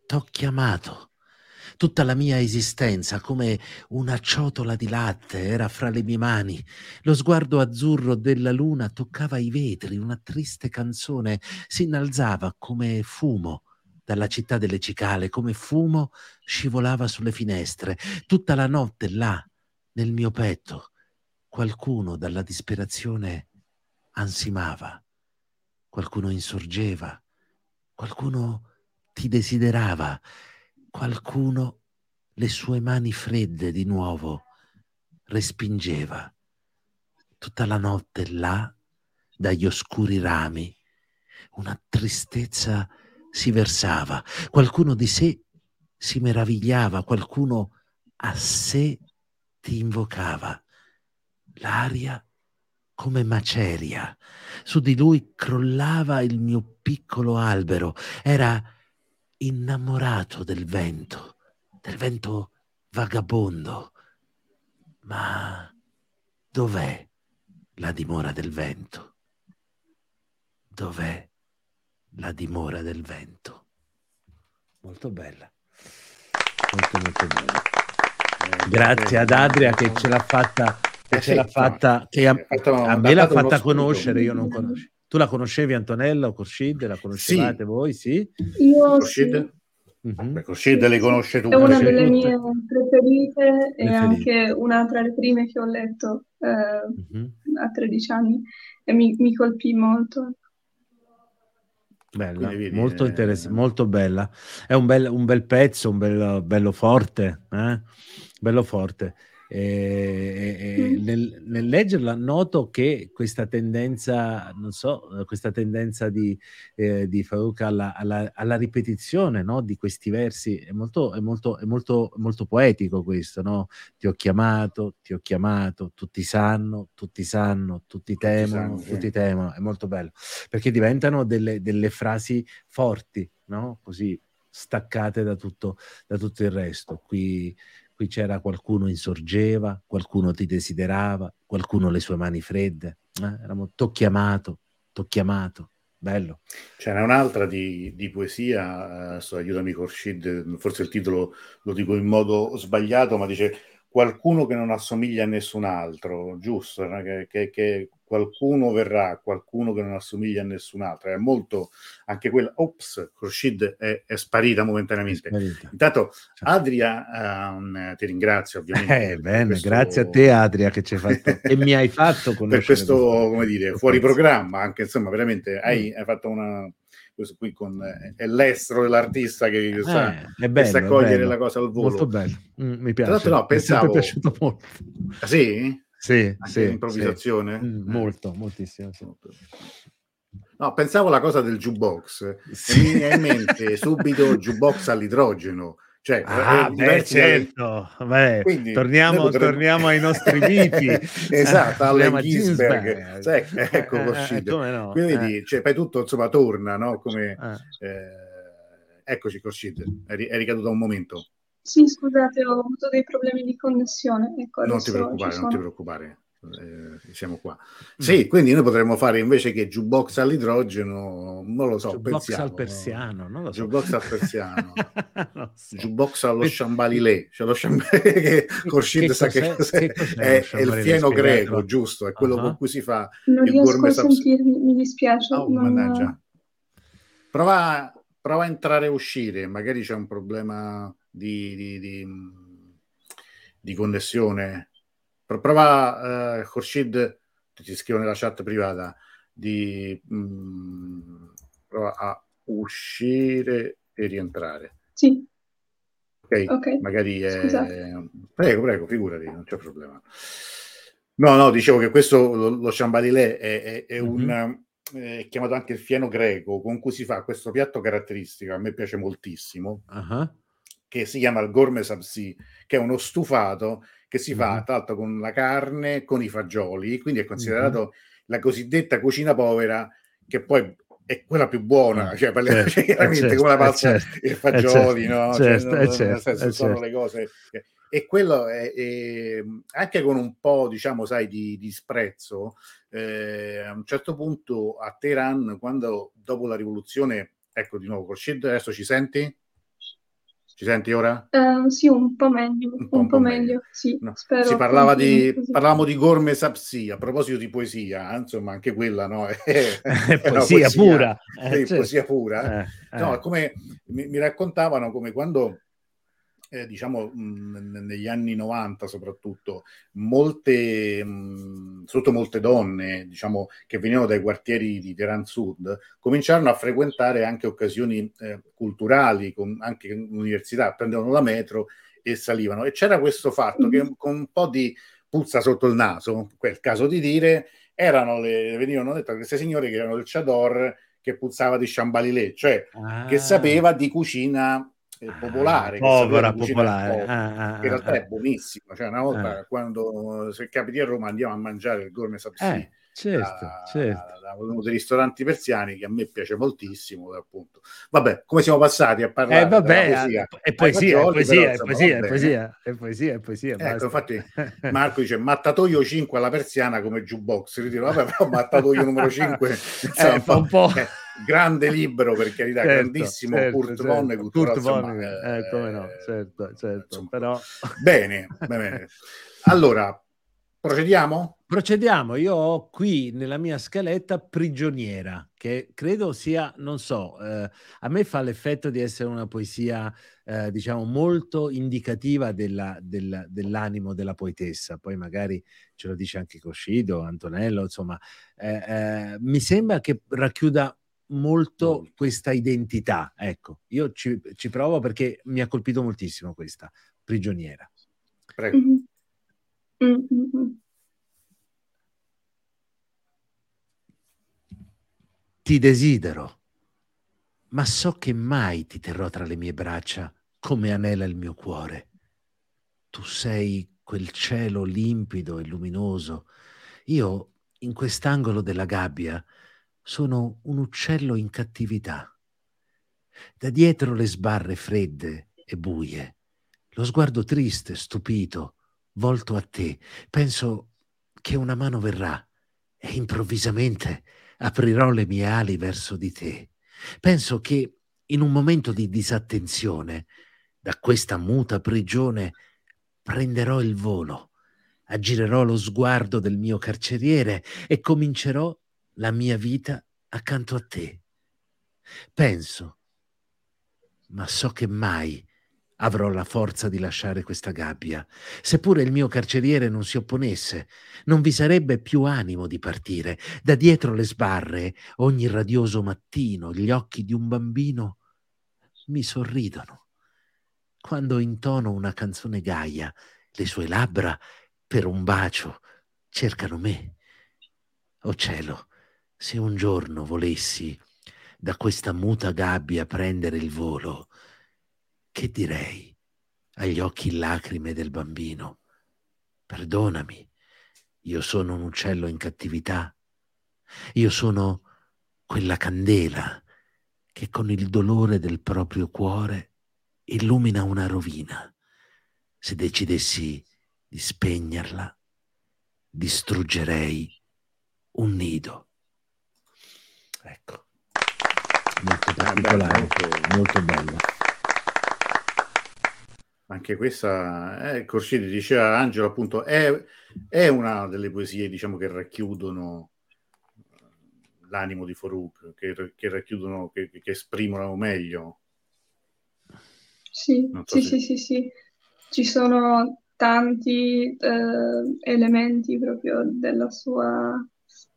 [SPEAKER 3] T'ho chiamato. Tutta la mia esistenza, come una ciotola di latte, era fra le mie mani. Lo sguardo azzurro della luna toccava i vetri, una triste canzone si innalzava come fumo dalla città delle cicale, come fumo scivolava sulle finestre. Tutta la notte là, nel mio petto, qualcuno dalla disperazione ansimava, qualcuno insorgeva, qualcuno ti desiderava, qualcuno le sue mani fredde di nuovo respingeva. Tutta la notte là, dagli oscuri rami, una tristezza si versava, qualcuno di sé si meravigliava, qualcuno a sé ti invocava. L'aria come maceria. Su di lui crollava il mio piccolo albero. Era innamorato del vento, del vento vagabondo. Ma dov'è la dimora del vento? Dov'è la dimora del vento? Molto bella, molto molto bella. Eh, Grazie ad Adria che ce l'ha fatta, che eh ce l'ha fatta, che a, a me l'ha fatta conoscere, io non conosco. Tu la conoscevi Antonella o Corshid? La conoscevate sì. voi? Sì?
[SPEAKER 2] Io Corshid?
[SPEAKER 1] Sì. Mm-hmm. Corshid le conosce tu.
[SPEAKER 2] È una delle mie preferite e anche una tra le prime che ho letto eh, mm-hmm. a 13 anni e mi, mi colpì molto.
[SPEAKER 3] Bella, vedi, molto eh, interessante, molto bella. È un bel, un bel pezzo, un bel, bello forte, eh? bello forte. E, e nel, nel, leggerla noto che questa tendenza, non so, questa tendenza di, eh, di Farouk alla, alla, alla ripetizione no? di questi versi è molto, è molto, è molto, molto poetico questo, no? Ti ho chiamato, ti ho chiamato, tutti sanno, tutti sanno, tutti temono, tutti, tutti temono, è molto bello, perché diventano delle, delle frasi forti, no? Così staccate da tutto, da tutto il resto. Qui qui c'era qualcuno insorgeva, qualcuno ti desiderava, qualcuno le sue mani fredde. Eh, eravamo t'ho chiamato, t'ho chiamato. Bello.
[SPEAKER 1] C'era un'altra di, di poesia, uh, aiutami Corshid, forse il titolo lo dico in modo sbagliato, ma dice qualcuno che non assomiglia a nessun altro, giusto? Che, che, che qualcuno verrà, qualcuno che non assomiglia a nessun altro. È molto anche quella. Ops, Khurshid è, è sparita momentaneamente. È sparita. Intanto, Adria, um, ti ringrazio ovviamente.
[SPEAKER 3] Eh, bene, questo... grazie a te, Adria, che ci hai fatto e mi hai fatto conoscere.
[SPEAKER 1] Per questo, come dire, fuori programma, anche insomma, veramente hai, mm. hai fatto una questo qui con, è l'estro dell'artista che, eh, sa,
[SPEAKER 3] bello,
[SPEAKER 1] sa cogliere la cosa al volo.
[SPEAKER 3] Molto bello, mm, mi piace.
[SPEAKER 1] Tra l'altro no, pensavo... È piaciuto
[SPEAKER 3] molto.
[SPEAKER 1] Ah, sì?
[SPEAKER 3] Sì, sì,
[SPEAKER 1] improvvisazione?
[SPEAKER 3] Sì. Mm, molto, moltissimo. Sì.
[SPEAKER 1] No, pensavo alla cosa del jukebox sì. e mi viene in mente subito jukebox all'idrogeno. Cioè,
[SPEAKER 3] ah, beh, certo. Beh, Quindi, torniamo, potremmo... torniamo, ai nostri miti.
[SPEAKER 1] esatto, alla Ginsberg. Cioè, ecco, eh, eh, no? Quindi, eh. cioè, poi tutto insomma torna, no? Come, eh. eh eccoci, Corshid, è, è ricaduto un momento.
[SPEAKER 2] Sì, scusate, ho avuto dei problemi di connessione. Ecco,
[SPEAKER 1] non ti preoccupare, non ti preoccupare. Eh, siamo qua. Mm. Sì, quindi noi potremmo fare invece che jukebox all'idrogeno, non lo so,
[SPEAKER 3] jukebox pensiamo, al persiano, non lo so.
[SPEAKER 1] Jukebox al persiano. so. Jukebox allo Chambalilé, cioè lo Chambalilé che Corshid sa che, che è, è, il fieno greco, giusto? È quello uh-huh. con cui si fa
[SPEAKER 2] non il gourmet sentirmi, mi dispiace.
[SPEAKER 1] Oh, non... Prova, prova a entrare e uscire, magari c'è un problema di, di, di, di connessione. Prova, uh, Khurshid, ti scrivo nella chat privata, di mh, prova a uscire e rientrare.
[SPEAKER 2] Sì.
[SPEAKER 1] Ok, okay. magari è... Prego, prego, figurati, non c'è problema. No, no, dicevo che questo, lo, lo Chambalilé, è, è, è mm-hmm. un... È chiamato anche il fieno greco con cui si fa questo piatto caratteristico, a me piace moltissimo. Uh-huh che si chiama il gourmet sabzi, che è uno stufato che si fa mm-hmm. tra l'altro con la carne, con i fagioli, quindi è considerato mm-hmm. la cosiddetta cucina povera, che poi è quella più buona, mm, cioè, certo, cioè chiaramente certo, come la pasta certo, e i fagioli, no? Cioè,
[SPEAKER 3] certo, non, certo,
[SPEAKER 1] senso, sono le cose... E quello è, è, anche con un po', diciamo, sai, di, di sprezzo, eh, a un certo punto a Teheran, quando dopo la rivoluzione, ecco di nuovo, Khurshid, adesso ci senti? Ci senti ora?
[SPEAKER 2] Uh, sì, un po' meglio. Un po', un po meglio. meglio. Sì, no.
[SPEAKER 1] si parlava di, parlavamo di Gorme Sapsi, a proposito di poesia, eh, insomma, anche quella no? è,
[SPEAKER 3] è poesia, poesia, pura.
[SPEAKER 1] Eh, certo. poesia pura. Eh, no, come mi, mi, raccontavano come quando eh, diciamo mh, negli anni 90 soprattutto, molte, mh, soprattutto molte donne, diciamo, che venivano dai quartieri di Teheran Sud, cominciarono a frequentare anche occasioni eh, culturali, con, anche in università, prendevano la metro e salivano. E c'era questo fatto che con un po' di puzza sotto il naso, quel caso di dire, erano le, venivano dette queste signore che erano del Chador che puzzava di Chambalilé, cioè ah. che sapeva di cucina popolare,
[SPEAKER 3] povera popolare,
[SPEAKER 1] ah, ah, in realtà ah, è buonissimo. Cioè, una volta ah. quando se capiti a Roma andiamo a mangiare il gourmet sapsi.
[SPEAKER 3] Eh, certo, da, certo.
[SPEAKER 1] Da, uno dei ristoranti persiani che a me piace moltissimo. Appunto. Vabbè, come siamo passati a parlare
[SPEAKER 3] eh, vabbè, poesia? È poesia, è poesia, è poesia, è poesia, è poesia, è poesia.
[SPEAKER 1] Ecco, infatti Marco dice mattatoio 5 alla persiana come jukebox. Ritiro, vabbè, però mattatoio numero 5 insomma,
[SPEAKER 3] eh, fa un po'...
[SPEAKER 1] Eh, grande libro per carità, certo, grandissimo certo, Kurt certo. Vonnegut.
[SPEAKER 3] Kurt Vonnegut, eh, come no, certo, certo, insomma, però...
[SPEAKER 1] Bene, bene. Allora, procediamo?
[SPEAKER 3] Procediamo, io ho qui nella mia scaletta prigioniera, che credo sia, non so, eh, a me fa l'effetto di essere una poesia, eh, diciamo, molto indicativa della, della, dell'animo della poetessa, poi magari ce lo dice anche Coscido, Antonello, insomma, eh, eh mi sembra che racchiuda molto questa identità. Ecco, io ci, ci, provo perché mi ha colpito moltissimo questa prigioniera.
[SPEAKER 1] Prego. Mm-hmm. Mm-hmm.
[SPEAKER 3] Ti desidero, ma so che mai ti terrò tra le mie braccia come anela il mio cuore. Tu sei quel cielo limpido e luminoso. Io, in quest'angolo della gabbia, sono un uccello in cattività. Da dietro le sbarre fredde e buie, lo sguardo triste, stupito, volto a te, penso che una mano verrà e improvvisamente aprirò le mie ali verso di te. Penso che in un momento di disattenzione, da questa muta prigione, prenderò il volo aggirerò lo sguardo del mio carceriere e comincerò la mia vita accanto a te. Penso, ma so che mai avrò la forza di lasciare questa gabbia. Seppure il mio carceriere non si opponesse, non vi sarebbe più animo di partire. Da dietro le sbarre, ogni radioso mattino, gli occhi di un bambino mi sorridono. Quando intono una canzone gaia, le sue labbra, per un bacio, cercano me. Oh cielo, se un giorno volessi da questa muta gabbia prendere il volo, che direi agli occhi lacrime del bambino? Perdonami, io sono un uccello in cattività. Io sono quella candela che con il dolore del proprio cuore illumina una rovina. Se decidessi di spegnerla, distruggerei un nido. Ecco, molto particolare, molto bello.
[SPEAKER 1] Anche questa, eh, Corsieri diceva Angelo, appunto, è, è, una delle poesie, diciamo, che racchiudono eh, l'animo di Farouk, che, che racchiudono, che, che, esprimono meglio.
[SPEAKER 2] Sì, so sì, se... sì, sì, sì. Ci sono tanti eh, elementi proprio della sua,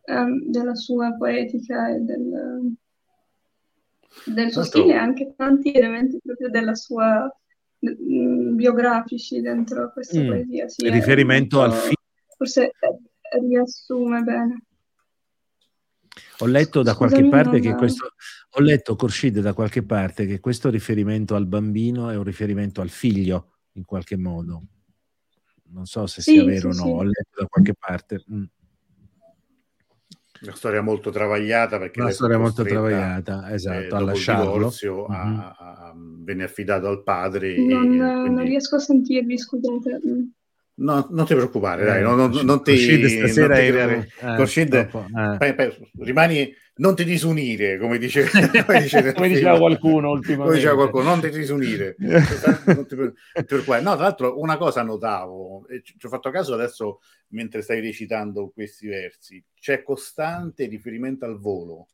[SPEAKER 2] um, della sua poetica e del, del suo stile, anche tanti elementi proprio della sua Mm, biografici dentro questa mm. poesia. Sì,
[SPEAKER 3] riferimento molto, al film.
[SPEAKER 2] Forse riassume bene.
[SPEAKER 3] Ho letto da Scusami, qualche parte che questo ho letto Corshid da qualche parte che questo riferimento al bambino è un riferimento al figlio in qualche modo. Non so se sì, sia vero sì, o no, sì. ho letto da qualche parte. Mm.
[SPEAKER 1] Una storia molto travagliata perché
[SPEAKER 3] una storia molto travagliata, esatto, eh, a lasciarlo. divorzio
[SPEAKER 1] mm-hmm. a, a, venne affidato al padre.
[SPEAKER 2] Non, quindi... non riesco a sentirvi, scusate.
[SPEAKER 1] No, non ti preoccupare, dai, non, non, non ti, stasera non ti creare... eh, eh. rimani non ti disunire, come, dice,
[SPEAKER 3] come, dice come diceva qualcuno ultimamente. Come diceva qualcuno,
[SPEAKER 1] non ti disunire. non ti, per, no, tra l'altro una cosa notavo, e ci ho fatto caso adesso mentre stai recitando questi versi, c'è costante riferimento al volo.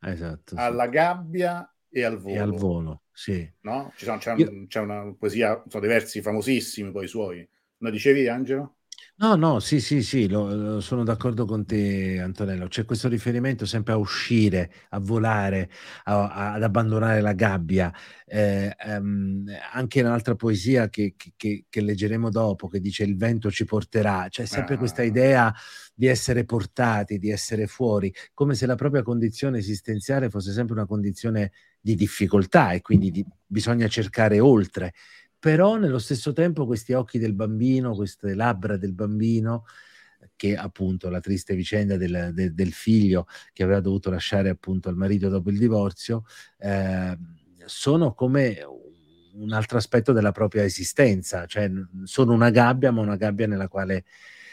[SPEAKER 3] Esatto.
[SPEAKER 1] Alla sì. gabbia e al volo.
[SPEAKER 3] E al volo, sì.
[SPEAKER 1] No? Sono, c'è, Io... c'è, una poesia, sono dei versi famosissimi poi suoi. Lo dicevi, Angelo?
[SPEAKER 3] No, no, sì, sì, sì, lo, lo sono d'accordo con te, Antonello. C'è questo riferimento sempre a uscire, a volare, a, a, ad abbandonare la gabbia. Eh, ehm, anche un'altra poesia che, che, che, leggeremo dopo, che dice il vento ci porterà. C'è sempre ah. questa idea di essere portati, di essere fuori, come se la propria condizione esistenziale fosse sempre una condizione di difficoltà e quindi di, bisogna cercare oltre però nello stesso tempo questi occhi del bambino, queste labbra del bambino, che appunto la triste vicenda del, del, del figlio che aveva dovuto lasciare appunto il marito dopo il divorzio, eh, sono come un altro aspetto della propria esistenza, cioè sono una gabbia, ma una gabbia nella quale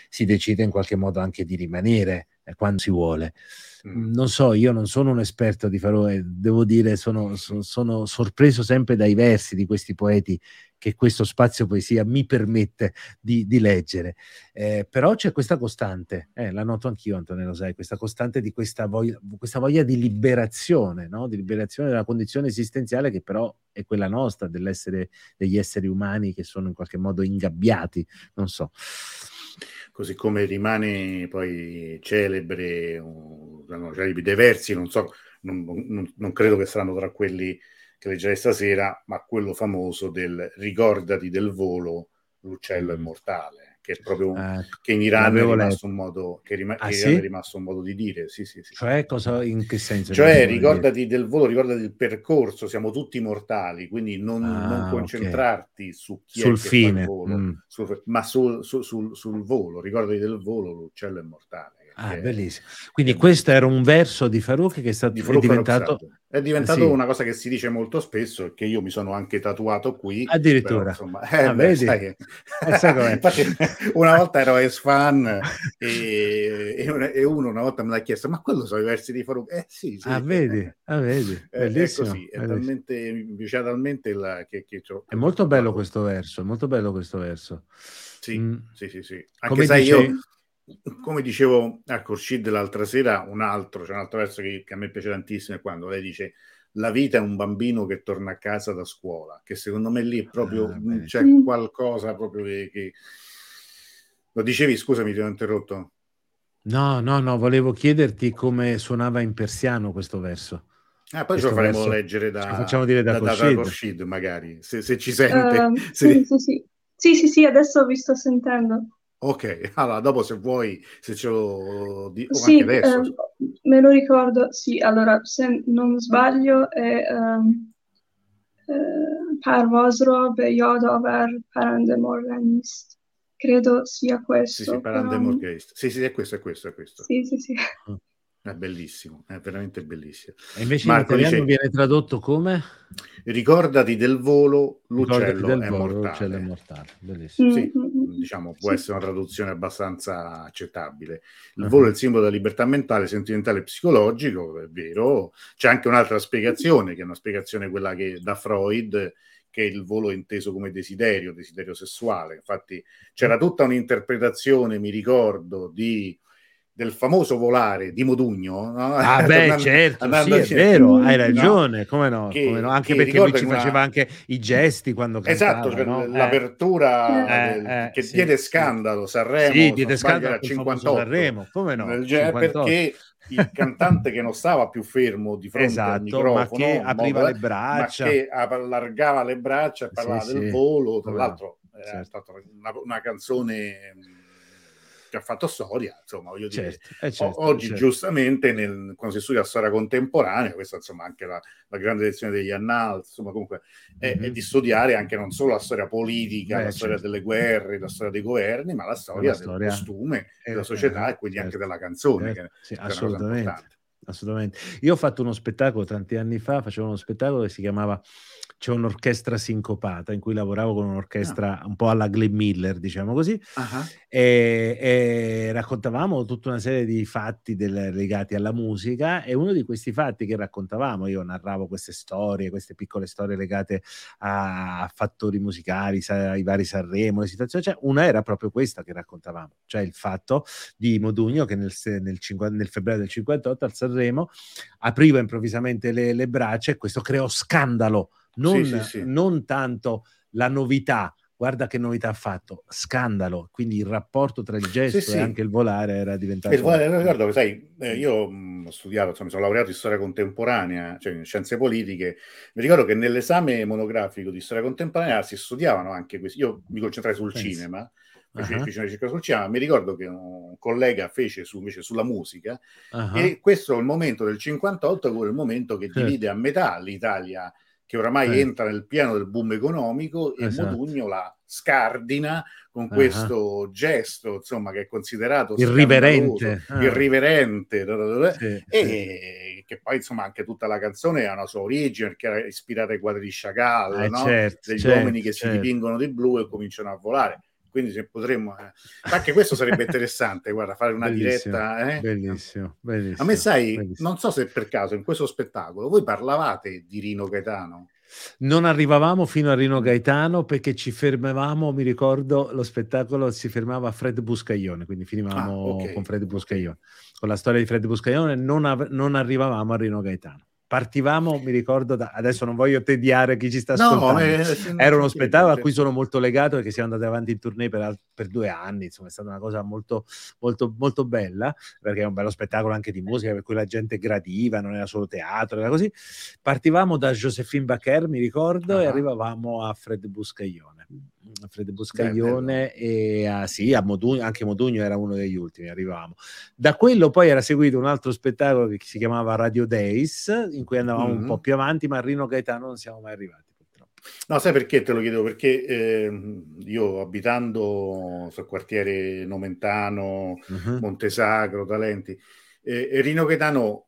[SPEAKER 3] si decide in qualche modo anche di rimanere quando si vuole. Mm. Non so, io non sono un esperto di Faroe, devo dire, sono, sono, sono sorpreso sempre dai versi di questi poeti che questo spazio poesia mi permette di, di leggere. Eh, però c'è questa costante, eh, la noto anch'io Antonello, sai, questa costante di questa voglia, questa voglia di liberazione, no? di liberazione della condizione esistenziale che però è quella nostra, dell'essere degli esseri umani che sono in qualche modo ingabbiati, non so.
[SPEAKER 1] Così come rimane poi celebre, uh, celebre dei versi, non so, non, non, non credo che saranno tra quelli che leggerei stasera, ma quello famoso del ricordati del volo, l'uccello mm. immortale, che è proprio eh, che in Iran è rimasto, un modo, che rima- ah, sì? è rimasto un modo di dire. Sì, sì, sì.
[SPEAKER 3] Cioè, cosa, in che senso?
[SPEAKER 1] Cioè, ricordati del volo, ricordati del percorso, siamo tutti mortali, quindi non, ah, non concentrarti okay. su chi
[SPEAKER 3] sul fine,
[SPEAKER 1] volo, mm. sul, ma sul, sul, sul, volo, ricordati del volo, l'uccello immortale.
[SPEAKER 3] Ah, bellissimo. Quindi questo era un verso di Farouk che è, stato, è diventato...
[SPEAKER 1] È diventato sì. una cosa che si dice molto spesso e che io mi sono anche tatuato qui.
[SPEAKER 3] Addirittura. Però,
[SPEAKER 1] insomma, eh, ah, beh, sai, eh, infatti, una volta ero ex fan e, e, uno una volta me l'ha chiesto, ma quello sono i versi di Farouk? Eh sì, sì.
[SPEAKER 3] Ah, vedi, ah, vedi.
[SPEAKER 1] Bellissimo. È così, è talmente, mi piace talmente la, che, che
[SPEAKER 3] È molto bello questo verso, è molto bello questo verso.
[SPEAKER 1] Sì, mm. sì, sì, sì. Anche Come sai, dice... io come dicevo a Corcid l'altra sera, un altro, c'è un altro verso che, che, a me piace tantissimo, è quando lei dice la vita è un bambino che torna a casa da scuola, che secondo me lì è proprio, ah, c'è qualcosa proprio che, che... Lo dicevi, scusami, ti ho interrotto.
[SPEAKER 3] No, no, no, volevo chiederti come suonava in persiano questo verso.
[SPEAKER 1] Ah, poi ce lo faremo verso. leggere da,
[SPEAKER 3] facciamo dire da, da,
[SPEAKER 1] da Corcid, magari, se, se ci sente. Uh,
[SPEAKER 2] se... Sì, sì, sì. Sì, sì, sì, adesso vi sto sentendo.
[SPEAKER 1] Ok, allora dopo se vuoi, se ce lo dico
[SPEAKER 2] sì, anche adesso. Eh, me lo ricordo, sì, allora se non sbaglio è um, eh, Parvoz Ro be Parandemorganist. Credo sia questo.
[SPEAKER 1] Sì, sì, Parandemorganist. Però... Sì, sì, è questo, è questo, è questo.
[SPEAKER 2] Sì, sì, sì.
[SPEAKER 1] Mm. È bellissimo, è veramente bellissimo.
[SPEAKER 3] E invece Marco in italiano dice, viene tradotto come?
[SPEAKER 1] Ricordati del volo, l'uccello, del è, volo, mortale. l'uccello è
[SPEAKER 3] mortale. Bellissimo.
[SPEAKER 1] Mm-hmm. Sì diciamo, può sì. essere una traduzione abbastanza accettabile. Il uh-huh. volo è il simbolo della libertà mentale, sentimentale e psicologico, è vero. C'è anche un'altra spiegazione, che è una spiegazione quella che da Freud, che il volo è inteso come desiderio, desiderio sessuale. Infatti c'era tutta un'interpretazione, mi ricordo, di del famoso volare di Modugno.
[SPEAKER 3] No? Ah, beh, certo, sì, è vero, hai ragione, no? come, no, che, come no? Anche perché lui ci faceva anche i gesti quando
[SPEAKER 1] cantava. Esatto, cioè l'apertura eh, del, eh, che sì, diede scandalo Sanremo,
[SPEAKER 3] sì, diede scandalo 58. Sanremo, come no?
[SPEAKER 1] Genere, perché il cantante che non stava più fermo di fronte esatto, al microfono,
[SPEAKER 3] ma che apriva modo, le braccia,
[SPEAKER 1] ma che allargava le braccia e parlava sì, del volo, tra l'altro certo. è stata una, una canzone che ha fatto storia, insomma, voglio certo, dire, eh certo, oggi certo. giustamente nel, quando si studia storia contemporanea, questa insomma anche la, la grande lezione degli Annals, insomma comunque è, mm-hmm. è, di studiare anche non solo la storia politica, Beh, la storia certo. delle guerre, la storia dei governi, ma la storia, la storia... del costume della società eh, e quindi anche certo. della canzone,
[SPEAKER 3] certo. che, sì, che assolutamente. Assolutamente. Io ho fatto uno spettacolo tanti anni fa, facevo uno spettacolo che si chiamava c'è un'orchestra sincopata in cui lavoravo con un'orchestra ah. un po' alla Glenn Miller, diciamo così, uh-huh. e, e, raccontavamo tutta una serie di fatti del, legati alla musica e uno di questi fatti che raccontavamo, io narravo queste storie, queste piccole storie legate a, fattori musicali, ai vari Sanremo, le situazioni, cioè una era proprio questa che raccontavamo, cioè il fatto di Modugno che nel, nel, nel febbraio del 58 al Sanremo apriva improvvisamente le, le braccia e questo creò scandalo non, sì, sì, sì. non tanto la novità, guarda che novità ha fatto, scandalo, quindi il rapporto tra il gesto sì, sì. e anche il volare era diventato...
[SPEAKER 1] Il volare, ricordo, sai, eh, io mh, ho studiato, insomma, sono laureato in storia contemporanea, cioè in scienze politiche, mi ricordo che nell'esame monografico di storia contemporanea si studiavano anche questi, io mi concentrai sul Penso. cinema, fece, uh-huh. fece una ricerca sul cinema, mi ricordo che un collega fece su, invece sulla musica, uh-huh. e questo è il momento del 58, quello è il momento che divide a metà l'Italia che oramai eh. entra nel piano del boom economico e esatto. Modugno la scardina con questo uh-huh. gesto, insomma, che è considerato
[SPEAKER 3] irriverente,
[SPEAKER 1] ah. irriverente sì, e sì. che poi, insomma, anche tutta la canzone ha una sua origine perché era ispirata ai quadri di Chagall, eh, no? certo, degli certo, uomini che certo. si dipingono di blu e cominciano a volare quindi se potremmo eh. anche questo sarebbe interessante guarda fare una bellissimo, diretta
[SPEAKER 3] eh? bellissimo, bellissimo,
[SPEAKER 1] a me sai bellissimo. non so se per caso in questo spettacolo voi parlavate di Rino Gaetano
[SPEAKER 3] non arrivavamo fino a Rino Gaetano perché ci fermavamo, mi ricordo, lo spettacolo si fermava a Fred Buscaglione, quindi finivamo ah, okay. con Fred Buscaglione. Con la storia di Fred Buscaglione non, av- non arrivavamo a Rino Gaetano partivamo, mi ricordo, da, adesso non voglio tediare chi ci sta ascoltando, no, eh, era uno spettacolo a cui sono molto legato perché siamo andati avanti in tournée per, per, due anni, insomma è stata una cosa molto, molto, molto bella, perché è un bello spettacolo anche di musica per cui la gente gradiva, non era solo teatro, era così. Partivamo da Josephine Bacher, mi ricordo, uh-huh. e arrivavamo a Fred Buscaglione. Fred Buscaglione e a, sì, a Modugno, anche Modugno era uno degli ultimi, arrivavamo. Da quello poi era seguito un altro spettacolo che si chiamava Radio Days, in cui andavamo mm-hmm. un po' più avanti, ma a Rino Gaetano non siamo mai arrivati.
[SPEAKER 1] No, sai perché te lo chiedo? Perché eh, io abitando sul quartiere Nomentano, uh-huh. Montesacro, Talenti, eh, Rino Gaetano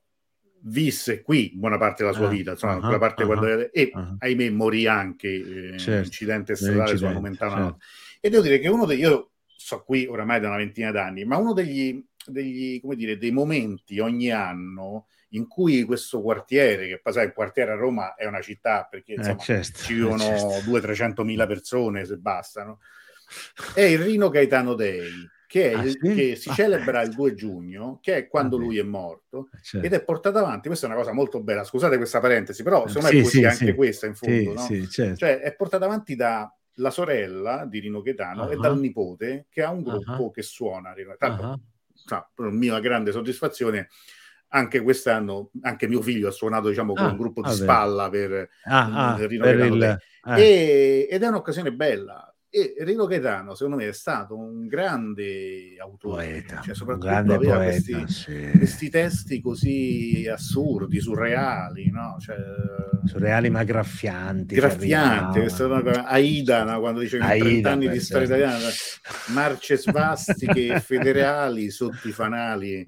[SPEAKER 1] visse qui buona parte della sua uh, vita, insomma, uh-huh, parte uh-huh, quando, e ahimè morì anche eh, certo, incidente stradale su Nomentano. Certo. E devo dire che uno degli, io so qui oramai da una ventina d'anni, ma uno degli, degli come dire, dei momenti ogni anno in cui questo quartiere, che poi sai, il quartiere a Roma è una città perché eh, insomma, eh certo, ci vivono eh certo. 200-300 mila persone se bastano, è il Rino Gaetano Dei, che, ah, sì? che si ah. celebra il 2 giugno, che è quando ah, lui è morto, eh, certo. ed è portato avanti. Questa è una cosa molto bella. Scusate questa parentesi, però secondo me è così sì, anche questa in fondo. no? certo. Cioè, è portata avanti dalla sorella di Rino Gaetano uh-huh. e dal nipote che ha un gruppo uh-huh. che suona. Tanto, uh-huh. per mia grande soddisfazione anche quest'anno anche mio figlio ha suonato diciamo con ah, un gruppo di spalla per,
[SPEAKER 3] ah, ah, per il,
[SPEAKER 1] eh. e, ed è un'occasione bella e Rino Gaetano secondo me è stato un grande autore
[SPEAKER 3] poeta, cioè, soprattutto grande aveva poeta,
[SPEAKER 1] questi, sì. questi, testi così assurdi surreali no? cioè,
[SPEAKER 3] surreali ma graffianti
[SPEAKER 1] graffianti Aida no? quando dice che 30 anni di storia italiana marce svastiche federali sotto i fanali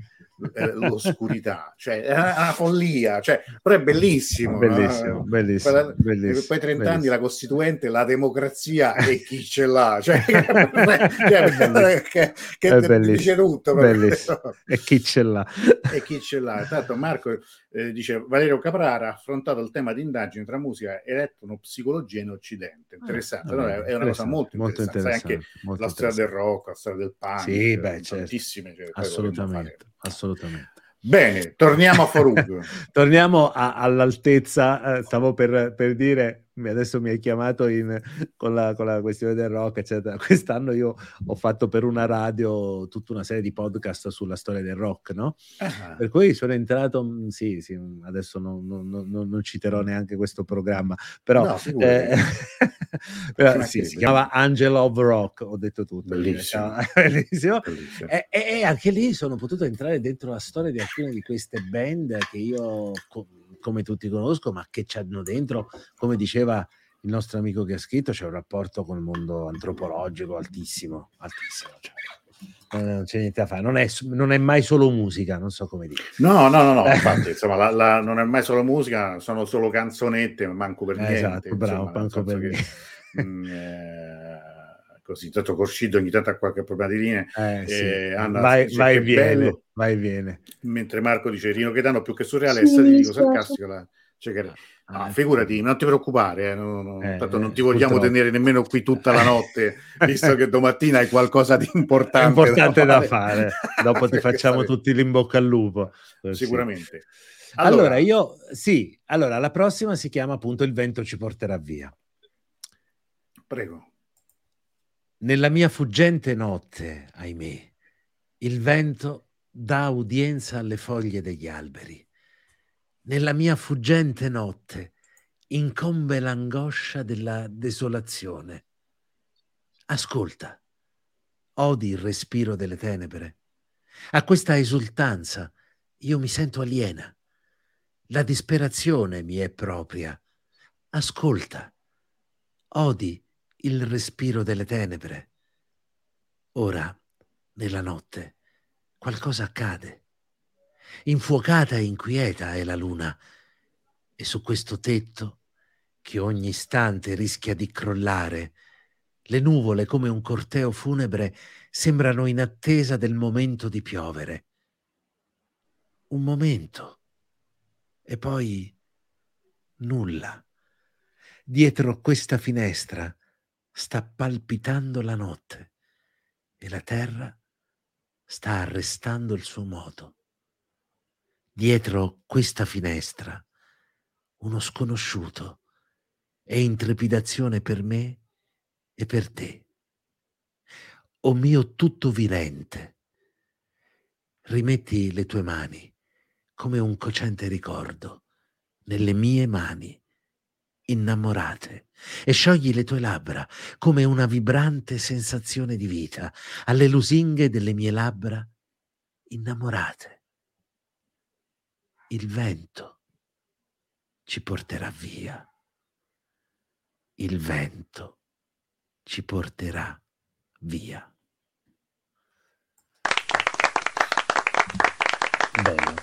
[SPEAKER 1] eh, l'oscurità, cioè è una follia, cioè, però è bellissimo.
[SPEAKER 3] Bellissimo, no? bellissimo, Quella,
[SPEAKER 1] bellissimo Poi 30 anni la Costituente, la democrazia e chi ce l'ha, cioè, cioè che, che
[SPEAKER 3] è dice tutto. Bellissimo. E chi ce l'ha.
[SPEAKER 1] E chi ce l'ha. Tanto Marco eh, dice Valerio Caprara ha affrontato il tema di indagine tra musica e etnopsicologia in Occidente. Ah, interessante, ah, no, è, è, una cosa molto, molto interessante. interessante. Sai anche la storia del rock, la storia del punk,
[SPEAKER 3] sì, beh, certo.
[SPEAKER 1] tantissime. Cioè,
[SPEAKER 3] assolutamente, assolutamente.
[SPEAKER 1] Bene, torniamo a Farug.
[SPEAKER 3] torniamo a, all'altezza, eh, stavo per, per dire adesso mi hai chiamato in, con, la, con, la, questione del rock, eccetera. Quest'anno io ho fatto per una radio tutta una serie di podcast sulla storia del rock, no? Uh-huh. Per cui sono entrato, mm, sì, sì adesso non, non, non, non, citerò neanche questo programma, però, no, eh, però sì, si chiama Angel of Rock, ho detto tutto.
[SPEAKER 1] Bellissimo.
[SPEAKER 3] Bellissimo. Bellissimo. E, e, anche lì sono potuto entrare dentro la storia di alcune di queste band che io come tutti conosco, ma che c'hanno dentro, come diceva il nostro amico che ha scritto, c'è un rapporto con il mondo antropologico altissimo, altissimo. Cioè non c'è niente da fare, non è, non è, mai solo musica, non so come dire.
[SPEAKER 1] No, no, no, no infatti, insomma, la, la, non è mai solo musica, sono solo canzonette, manco per niente.
[SPEAKER 3] Esatto, bravo, manco per niente.
[SPEAKER 1] Che, mh, mm, eh, così, tanto Corscido ogni tanto ha qualche problema di linea.
[SPEAKER 3] Eh, sì. eh, Anna vai, dice, vai, viene, vai viene.
[SPEAKER 1] Mentre Marco dice Rino Gaetano più che surreale sì, è satirico, sarcastico. La... Cioè che... Ah, figurati, non ti preoccupare, eh, no, no, eh, tanto non ti vogliamo purtroppo. tenere nemmeno qui tutta la notte, visto che domattina hai qualcosa di importante,
[SPEAKER 3] importante da fare. Da fare. Dopo ti facciamo tutti l'imbocca al lupo.
[SPEAKER 1] Sicuramente.
[SPEAKER 3] Sì. Allora, allora, io sì, allora la prossima si chiama appunto Il vento ci porterà via.
[SPEAKER 1] Prego.
[SPEAKER 3] Nella mia fuggente notte, ahimè, il vento dà udienza alle foglie degli alberi. Nella mia fuggente notte incombe l'angoscia della desolazione. Ascolta, odi il respiro delle tenebre. A questa esultanza io mi sento aliena. La disperazione mi è propria. Ascolta, odi il respiro delle tenebre. Ora, nella notte, qualcosa accade. Infuocata e inquieta è la luna e su questo tetto, che ogni istante rischia di crollare, le nuvole, come un corteo funebre, sembrano in attesa del momento di piovere. Un momento. E poi nulla. Dietro questa finestra sta palpitando la notte e la terra sta arrestando il suo moto. Dietro questa finestra uno sconosciuto e intrepidazione per me e per te. O mio tutto virente, rimetti le tue mani come un cocente ricordo nelle mie mani innamorate e sciogli le tue labbra come una vibrante sensazione di vita alle lusinghe delle mie labbra innamorate. Il vento ci porterà via. il vento ci porterà via.
[SPEAKER 1] Bello.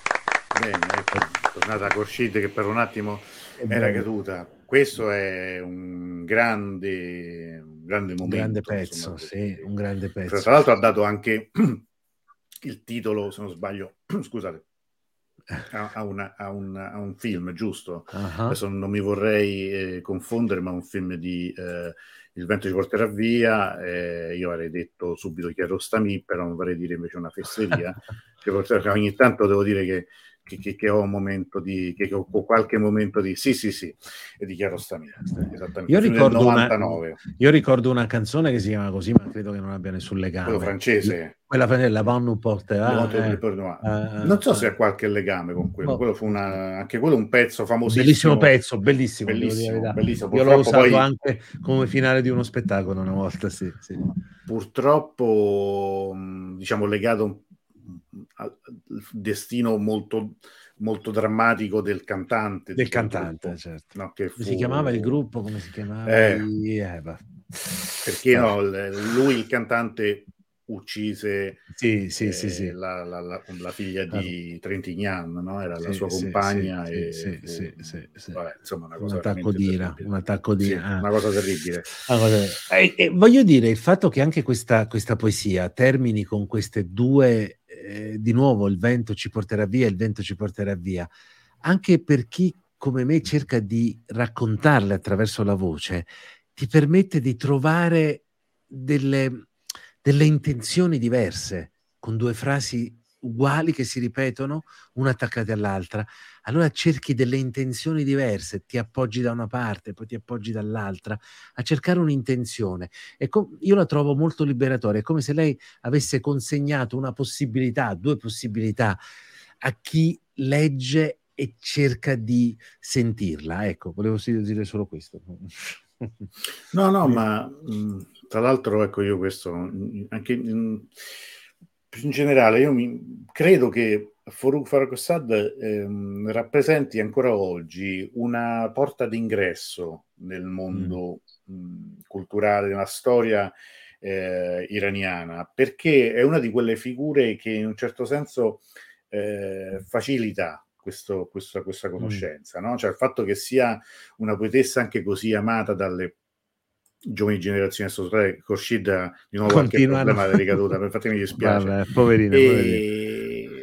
[SPEAKER 1] Bene, ecco, tornata Corshid che per un attimo era caduta. Questo è un grande, un grande momento. Un
[SPEAKER 3] grande pezzo, insomma, sì, un grande pezzo.
[SPEAKER 1] Tra l'altro ha dato anche il titolo, se non sbaglio, scusate, a, a, una, a, un, a, un, film, giusto? Uh-huh. Adesso non mi vorrei eh, confondere, ma un film di eh, Il vento ci porterà via. Eh, io avrei detto subito chi è Rostami, però non vorrei dire invece una fesseria. ogni tanto devo dire che che, che, che, ho un momento di che, ho qualche momento di sì sì sì e di Chiaro Stamina
[SPEAKER 3] esattamente. Io ricordo, 99. Una, io ricordo una canzone che si chiama così ma credo che non abbia nessun legame.
[SPEAKER 1] Quello francese.
[SPEAKER 3] Quella francese la Van nous porterà
[SPEAKER 1] eh, eh, non so se ha qualche legame con quello, oh. quello fu una, anche quello un pezzo famosissimo.
[SPEAKER 3] Bellissimo pezzo bellissimo
[SPEAKER 1] bellissimo, bellissimo.
[SPEAKER 3] io l'ho usato poi... anche come finale di uno spettacolo una volta sì, sì.
[SPEAKER 1] purtroppo diciamo legato al destino molto, molto drammatico del cantante.
[SPEAKER 3] Del cantante, gruppo, certo. No, fu... Si chiamava il gruppo, come si chiamava? Eh,
[SPEAKER 1] eh, perché no, lui il cantante uccise
[SPEAKER 3] sì, sì, eh, sì, sì.
[SPEAKER 1] La, la, la, la, figlia di Trentignan, no? era la sua compagna. e
[SPEAKER 3] fu, vabbè, insomma, una cosa un attacco d'ira, un attacco di ah.
[SPEAKER 1] una cosa terribile.
[SPEAKER 3] E, e, voglio dire il fatto che anche questa, questa poesia termini con queste due, eh, di nuovo il vento ci porterà via, il vento ci porterà via, anche per chi come me cerca di raccontarle attraverso la voce, ti permette di trovare delle delle intenzioni diverse, con due frasi uguali che si ripetono, una attaccata all'altra. Allora cerchi delle intenzioni diverse, ti appoggi da una parte, poi ti appoggi dall'altra, a cercare un'intenzione. Com- io la trovo molto liberatoria, è come se lei avesse consegnato una possibilità, due possibilità a chi legge e cerca di sentirla. Ecco, volevo dire solo questo.
[SPEAKER 1] No, no, ma mh, tra l'altro, ecco io questo, anche in, in generale, io mi, credo che Farouk Farrokhzad ehm, rappresenti ancora oggi una porta d'ingresso nel mondo mm. mh, culturale, nella storia eh, iraniana, perché è una di quelle figure che in un certo senso eh, facilita questo, questa, questa, conoscenza, mm. no? cioè il fatto che sia una poetessa anche così amata dalle giovani generazioni assolutamente Khorshid di nuovo qualche problema di ricaduta infatti mi dispiace. Vabbè,
[SPEAKER 3] poverino, e...
[SPEAKER 1] poverino.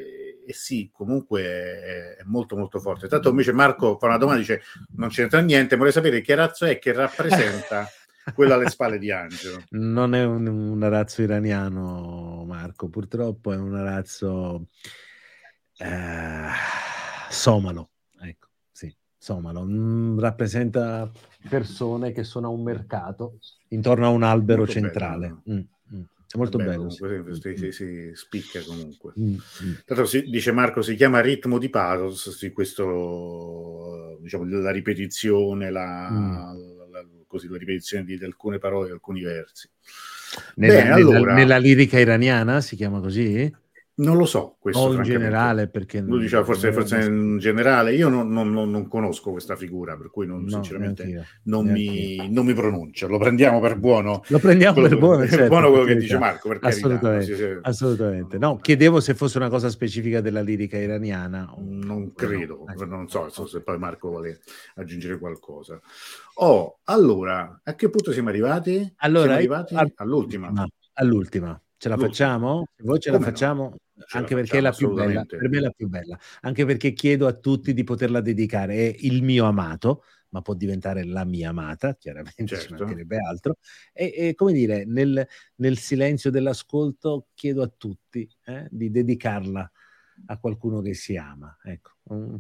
[SPEAKER 1] e sì comunque è, molto molto forte. Tanto invece Marco fa una domanda dice non c'entra niente vorrei sapere che razzo è che rappresenta quella alle spalle di Angelo.
[SPEAKER 3] Non è un, un arazzo iraniano Marco purtroppo è un arazzo eh, somalo sì somalo mm, rappresenta persone che sono a un mercato intorno a un albero molto centrale. Mm, mm. È molto bello. bello
[SPEAKER 1] comunque, sì. si, si, spicca comunque. Mm, mm. Tanto si, dice Marco, si chiama ritmo di pathos, sì, questo, diciamo, la ripetizione, la, mm. la, così, la ripetizione di, di, alcune parole, di alcuni versi.
[SPEAKER 3] Nella, Bene, nella, allora... nella lirica iraniana si chiama così?
[SPEAKER 1] Non lo so, questo
[SPEAKER 3] o in generale perché
[SPEAKER 1] lui diceva forse, forse in generale. Io non, non, non, conosco questa figura per cui non, no, sinceramente non mi, non mi, pronuncio. Lo prendiamo per buono.
[SPEAKER 3] Lo prendiamo per buono, certo,
[SPEAKER 1] buono quello che dice Marco per
[SPEAKER 3] assolutamente, carità, assolutamente. no chiedevo se fosse una cosa specifica della lirica iraniana
[SPEAKER 1] non credo no. non so, so, se poi Marco vuole aggiungere qualcosa. Oh allora a che punto siamo arrivati?
[SPEAKER 3] allora
[SPEAKER 1] siamo arrivati all'ultima.
[SPEAKER 3] all'ultima Ce la facciamo? Voi ce la facciamo? No? Ce anche la perché è la più bella, per me è la più bella, anche perché chiedo a tutti di poterla dedicare. È il mio amato, ma può diventare la mia amata, chiaramente certo. ci mancherebbe altro. E, e come dire, nel, nel, silenzio dell'ascolto chiedo a tutti eh, di dedicarla a qualcuno che si ama. Ecco,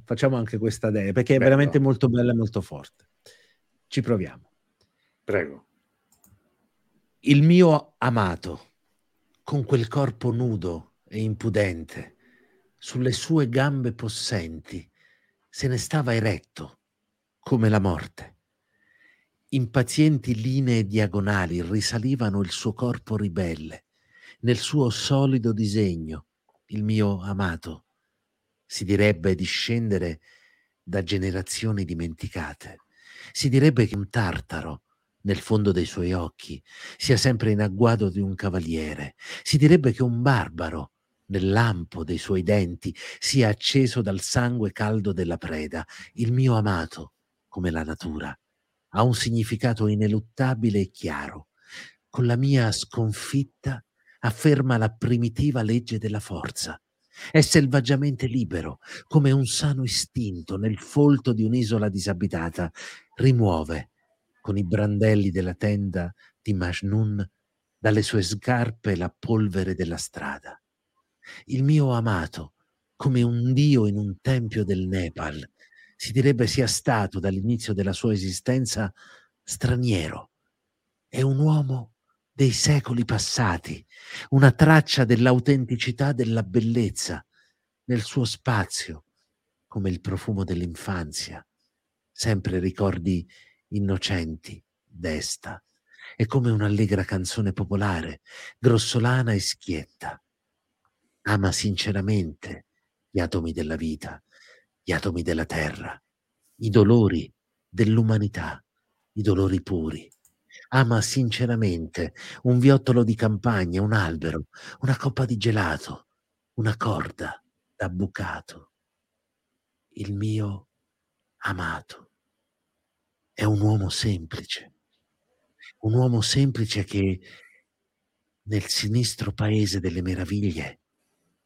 [SPEAKER 3] facciamo anche questa idea, perché è Bello. veramente molto bella e molto forte. Ci proviamo.
[SPEAKER 1] Prego.
[SPEAKER 3] Il mio amato con quel corpo nudo e impudente, sulle sue gambe possenti, se ne stava eretto, come la morte. Impazienti linee diagonali risalivano il suo corpo ribelle, nel suo solido disegno, il mio amato, si direbbe discendere da generazioni dimenticate. Si direbbe che un tartaro nel fondo dei suoi occhi, sia sempre in agguato di un cavaliere. Si direbbe che un barbaro, nel lampo dei suoi denti, sia acceso dal sangue caldo della preda. Il mio amato, come la natura, ha un significato ineluttabile e chiaro. Con la mia sconfitta afferma la primitiva legge della forza. È selvaggiamente libero, come un sano istinto nel folto di un'isola disabitata. Rimuove con i brandelli della tenda di Majnun dalle sue scarpe la polvere della strada. Il mio amato, come un dio in un tempio del Nepal, si direbbe sia stato dall'inizio della sua esistenza straniero. È un uomo dei secoli passati, una traccia dell'autenticità della bellezza nel suo spazio, come il profumo dell'infanzia, sempre ricordi innocenti, desta, è come un'allegra canzone popolare, grossolana e schietta. Ama sinceramente gli atomi della vita, gli atomi della terra, i dolori dell'umanità, i dolori puri. Ama sinceramente un viottolo di campagna, un albero, una coppa di gelato, una corda da bucato. Il mio amato è un uomo semplice, un uomo semplice che nel sinistro paese delle meraviglie,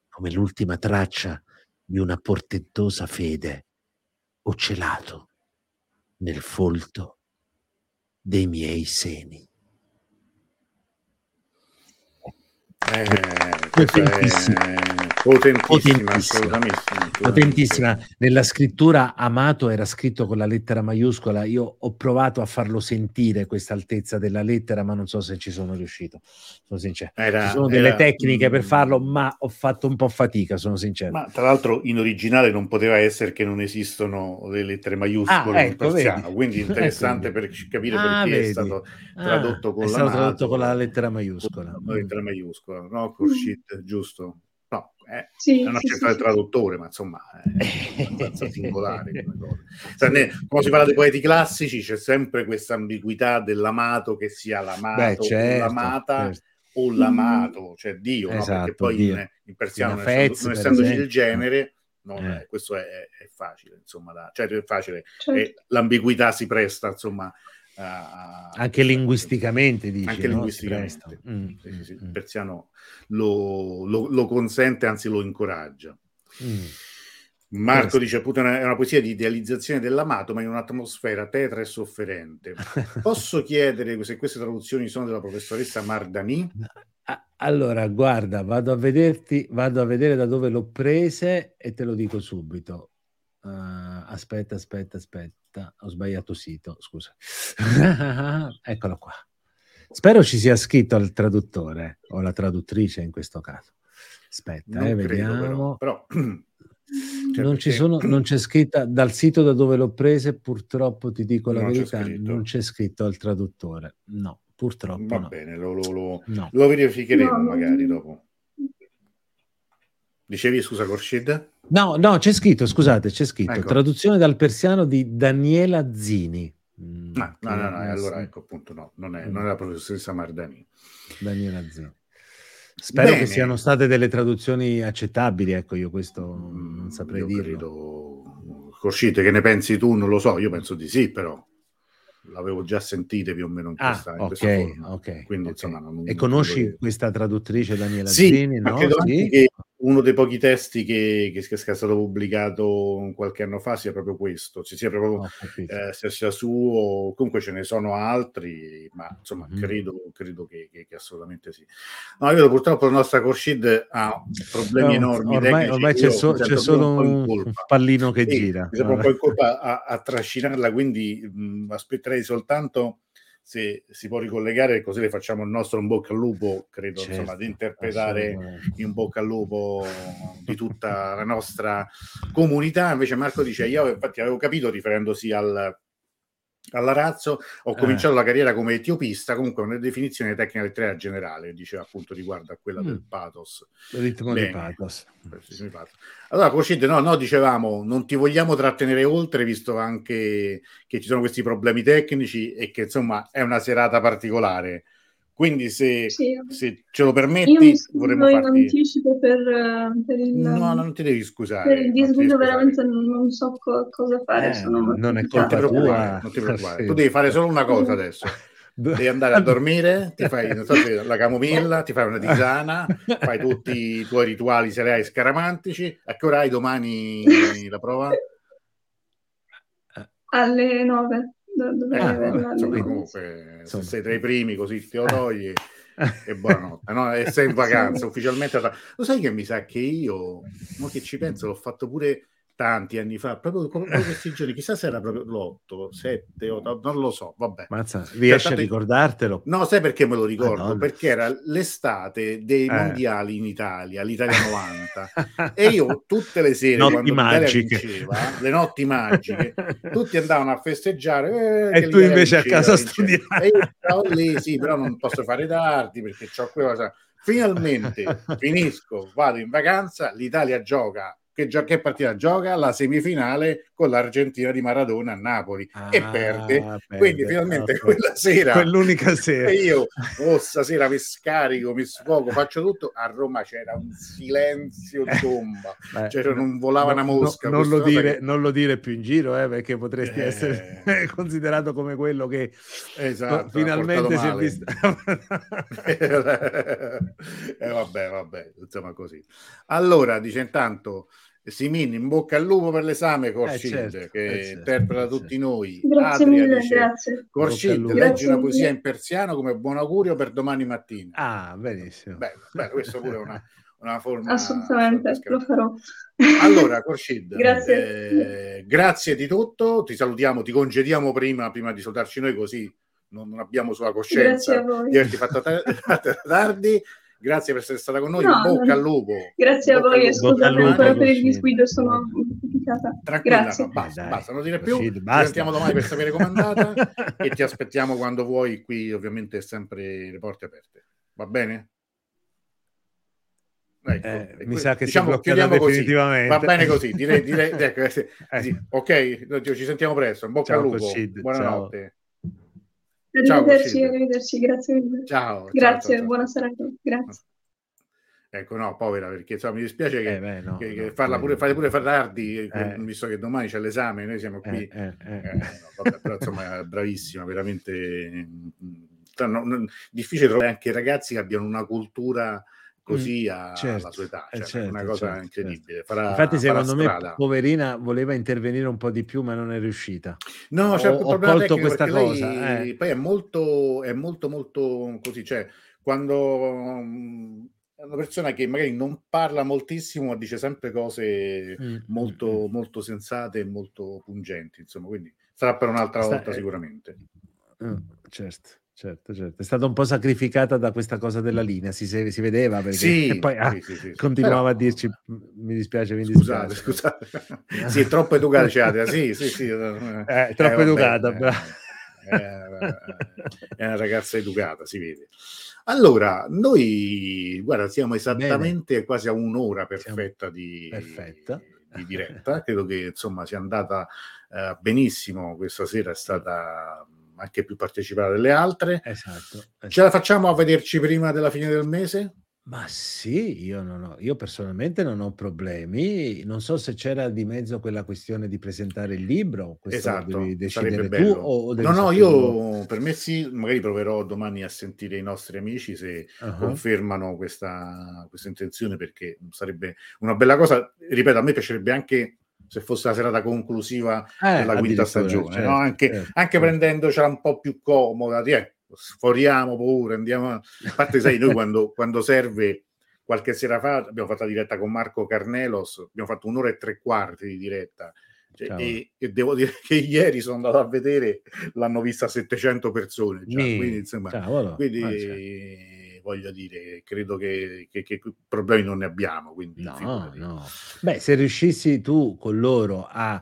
[SPEAKER 3] come l'ultima traccia di una portentosa fede, ho celato nel folto dei miei seni.
[SPEAKER 1] Eh, potentissima, potentissima, potentissima,
[SPEAKER 3] potentissima. Nella scrittura Amato era scritto con la lettera maiuscola. Io ho provato a farlo sentire questa altezza della lettera, ma non so se ci sono riuscito. Sono sincero. Era, ci sono delle era, tecniche per farlo, ma ho fatto un po' fatica, sono sincero.
[SPEAKER 1] Ma tra l'altro in originale non poteva essere che non esistono le lettere maiuscole ah, ecco, in persiano, quindi interessante per capire ah, perché vedi. è stato tradotto, ah, con, è
[SPEAKER 3] stato tradotto con la lettera maiuscola.
[SPEAKER 1] Con la lettera maiuscola no? Khurshid, giusto? No, eh, sì, non sì, c'è sì, il traduttore, ma insomma è abbastanza singolare come cioè, ne, quando si parla dei poeti classici c'è sempre questa ambiguità dell'amato che sia l'amato Beh, certo, o l'amata certo. o l'amato, cioè Dio, esatto, no? perché poi Dio. In, in persiano non, Fez, non essendoci il genere non, eh. questo è, è, facile, insomma, da, cioè è facile, certo. l'ambiguità si presta, insomma,
[SPEAKER 3] Uh, anche linguisticamente dici,
[SPEAKER 1] anche
[SPEAKER 3] no?
[SPEAKER 1] linguisticamente mm, sì, sì, il persiano lo, lo, lo, consente anzi lo incoraggia mm. Marco Questo. dice appunto è una poesia di idealizzazione dell'amato ma in un'atmosfera tetra e sofferente posso chiedere se queste traduzioni sono della professoressa Mardani?
[SPEAKER 3] allora guarda vado a vederti vado a vedere da dove l'ho prese e te lo dico subito Uh, aspetta, aspetta, aspetta, ho sbagliato sito, scusa. Eccolo qua. Spero ci sia scritto al traduttore o la traduttrice in questo caso. Aspetta, eh, vediamo. Però, però... Cioè, non, perché... sono, non, c'è scritta dal sito da dove l'ho prese, purtroppo ti dico la non verità, c'è non c'è scritto al traduttore. No, purtroppo.
[SPEAKER 1] Va
[SPEAKER 3] no.
[SPEAKER 1] bene, lo, lo, lo, no. lo verificheremo no. magari dopo. Dicevi scusa, Corshid?
[SPEAKER 3] No, no, c'è scritto, scusate, c'è scritto, ecco. traduzione dal persiano di Daniela Zini.
[SPEAKER 1] Mm, no, no, no, no, allora ecco appunto no, non è, non è la professoressa Mardani.
[SPEAKER 3] Daniela Zini. Spero Bene. che siano state delle traduzioni accettabili, ecco, io questo non mm, saprei dire.
[SPEAKER 1] Credo... Corcite, che ne pensi tu? Non lo so, io penso di sì, però l'avevo già sentite più o meno in
[SPEAKER 3] ah, questa, ah, in questa okay, forma. Okay, Quindi, okay. Insomma, non, e conosci questa traduttrice Daniela sì, Zini? No?
[SPEAKER 1] Sì? che uno dei pochi testi che, che, che, è stato pubblicato qualche anno fa sia proprio questo, ci sia proprio oh, eh, sia suo, comunque ce ne sono altri, ma insomma mm. credo, credo che, che, assolutamente sì. No, io purtroppo la nostra Corshid ha problemi no, enormi.
[SPEAKER 3] Ormai, tecnici, ormai c'è, so, c'è solo un, un, pallino che sì, gira.
[SPEAKER 1] Mi sembra un po' in colpa a, a trascinarla, quindi mh, aspetterei soltanto se si può ricollegare così le facciamo il nostro in bocca al lupo, credo certo, insomma, di interpretare in bocca al lupo di tutta la nostra comunità. Invece Marco dice, io infatti avevo capito riferendosi al, alla Razzo, ho eh. cominciato la carriera come etiopista, comunque una definizione tecnica letteraria generale, diceva appunto riguardo a quella mm. del pathos.
[SPEAKER 3] Il ritmo Bene. di pathos.
[SPEAKER 1] Allora, Cocid, no, no, dicevamo, non ti vogliamo trattenere oltre, visto anche che ci sono questi problemi tecnici e che insomma è una serata particolare. Quindi se, sì. se ce lo permetti vorremmo farti...
[SPEAKER 2] in anticipo per, per, il...
[SPEAKER 1] No, non ti devi scusare.
[SPEAKER 2] Per il disguido veramente non so co- cosa fare. Eh, sono...
[SPEAKER 3] Non è colpa
[SPEAKER 1] non tua. Non ti preoccupare. Sì. Tu devi fare solo una cosa adesso. Devi andare a dormire, ti fai so, la camomilla, ti fai una tisana, fai tutti i tuoi rituali serali scaramantici. A che ora hai domani la prova?
[SPEAKER 2] Alle nove
[SPEAKER 1] dovrei ah, averla insomma, comunque se sei tra i primi così te lo togli e buonanotte. No? e sei in vacanza ufficialmente lo sai che mi sa che io ma che ci penso l'ho fatto pure tanti anni fa, proprio, proprio questi giorni, chissà se era proprio l'8, 7, 8, non lo so, vabbè.
[SPEAKER 3] Mazza, riesci a ricordartelo?
[SPEAKER 1] No, sai perché me lo ricordo? Madonna. Perché era l'estate dei eh. mondiali in Italia, l'Italia 90, e io tutte le sere,
[SPEAKER 3] notti quando magiche.
[SPEAKER 1] vinceva, le notti magiche, tutti andavano a festeggiare.
[SPEAKER 3] Eh, e tu invece vinceva, a casa studiare.
[SPEAKER 1] E io stavo lì, sì, però non posso fare tardi perché ho quella... Finalmente finisco, vado in vacanza, l'Italia gioca che, gio- che partita gioca la semifinale con l'Argentina di Maradona a Napoli ah, e perde. perde. Quindi finalmente okay. quella sera,
[SPEAKER 3] quell'unica sera,
[SPEAKER 1] io oh, stasera mi scarico, mi sfogo, faccio tutto. A Roma c'era un silenzio tomba, Beh, cioè non volava no, una mosca.
[SPEAKER 3] No, non, lo dire, che... non, lo dire, più in giro, eh, perché potresti eh... essere considerato come quello che
[SPEAKER 1] esatto,
[SPEAKER 3] finalmente si è visto.
[SPEAKER 1] eh, vabbè, vabbè, insomma così. Allora, dice intanto Simin, in bocca al lupo per l'esame, Corcid, eh certo, che eh certo, interpreta eh tutti noi.
[SPEAKER 2] Grazie Adria mille, dice, grazie.
[SPEAKER 1] Corcid, leggi grazie una poesia in persiano come buon augurio per domani mattina.
[SPEAKER 3] Ah, benissimo.
[SPEAKER 1] Beh, beh questo pure è una, una forma...
[SPEAKER 2] Assolutamente, lo farò.
[SPEAKER 1] Allora, Corcid, grazie. Eh, grazie di tutto, ti salutiamo, ti congediamo prima, prima di salutarci noi così non, non abbiamo sulla coscienza di averti fatto tardi. Grazie per essere stata con noi. No, bocca al lupo.
[SPEAKER 2] Grazie a voi. Scusate ancora per il disguido, sono
[SPEAKER 1] Tranquilla, Grazie. No, basta, Dai. basta, non dire più. Ci sentiamo domani per sapere com'è andata e ti aspettiamo quando vuoi. Qui, ovviamente, sempre le porte aperte. Va bene?
[SPEAKER 3] Ecco, eh, mi sa che diciamo, chiudiamo così. Va
[SPEAKER 1] bene così. Direi, direi, ecco, eh, sì. Ok, ci sentiamo presto. In bocca Ciao, al lupo. Coscid. Buonanotte. Ciao.
[SPEAKER 2] Arrivederci, arrivederci, grazie mille.
[SPEAKER 1] Ciao.
[SPEAKER 2] Grazie, ciao, ciao. buona serata. Grazie.
[SPEAKER 1] Ecco, no, povera, perché insomma, mi dispiace che, eh beh, no, che, che farla pure, fare pure tardi, eh, eh. visto che domani c'è l'esame, noi siamo qui. Eh, eh, eh. no, però insomma, bravissima, veramente mm, mm, difficile trovare anche ragazzi che abbiano una cultura così a, certo, alla sua età, cioè, certo, una cosa certo, incredibile. Farà,
[SPEAKER 3] Infatti, secondo me, poverina voleva intervenire un po' di più, ma non è riuscita.
[SPEAKER 1] No, ho, ho colto questa cosa. Lei, eh. Poi è molto, è molto, molto così, cioè, quando um, è una persona che magari non parla moltissimo, ma dice sempre cose mm. molto, mm. molto sensate e molto pungenti, insomma, quindi sarà per un'altra Sta, volta eh, sicuramente.
[SPEAKER 3] Eh, certo. Certo, certo, è stata un po' sacrificata da questa cosa della linea, si, si vedeva perché
[SPEAKER 1] sì,
[SPEAKER 3] poi ah,
[SPEAKER 1] sì, sì,
[SPEAKER 3] continuava Però, a dirci mi dispiace, mi dispiace.
[SPEAKER 1] Scusate, scusate. sì, è troppo educata, cioè, sì, sì, sì.
[SPEAKER 3] Eh, è troppo eh, educata,
[SPEAKER 1] vabbè, eh, è una ragazza educata, si vede. Allora, noi, guarda, siamo esattamente Bene. quasi a un'ora perfetta di, di diretta, credo che insomma sia andata uh, benissimo, questa sera è stata anche più partecipare delle altre.
[SPEAKER 3] Esatto, esatto.
[SPEAKER 1] Ce la facciamo a vederci prima della fine del mese?
[SPEAKER 3] Ma sì, io, non ho, io personalmente non ho problemi. Non so se c'era di mezzo quella questione di presentare il libro.
[SPEAKER 1] Esatto, sarebbe bello. Tu, o, o no, no, io per me sì, magari proverò domani a sentire i nostri amici se uh-huh. confermano questa, questa intenzione perché sarebbe una bella cosa. Ripeto, a me piacerebbe anche se fosse la serata conclusiva eh, della quinta stagione, certo, no? anche, certo. anche prendendocela un po' più comoda, eh, sforiamo pure, andiamo. A parte, sai, noi quando, quando serve qualche sera fa abbiamo fatto la diretta con Marco Carnelos, abbiamo fatto un'ora e tre quarti di diretta. Cioè, e, e, devo dire che ieri sono andato a vedere, l'hanno vista 700 persone. Già, quindi, insomma, quindi ah, certo voglio dire, credo che, che, che, problemi non ne abbiamo. Quindi
[SPEAKER 3] no, no. Beh, se riuscissi tu con loro a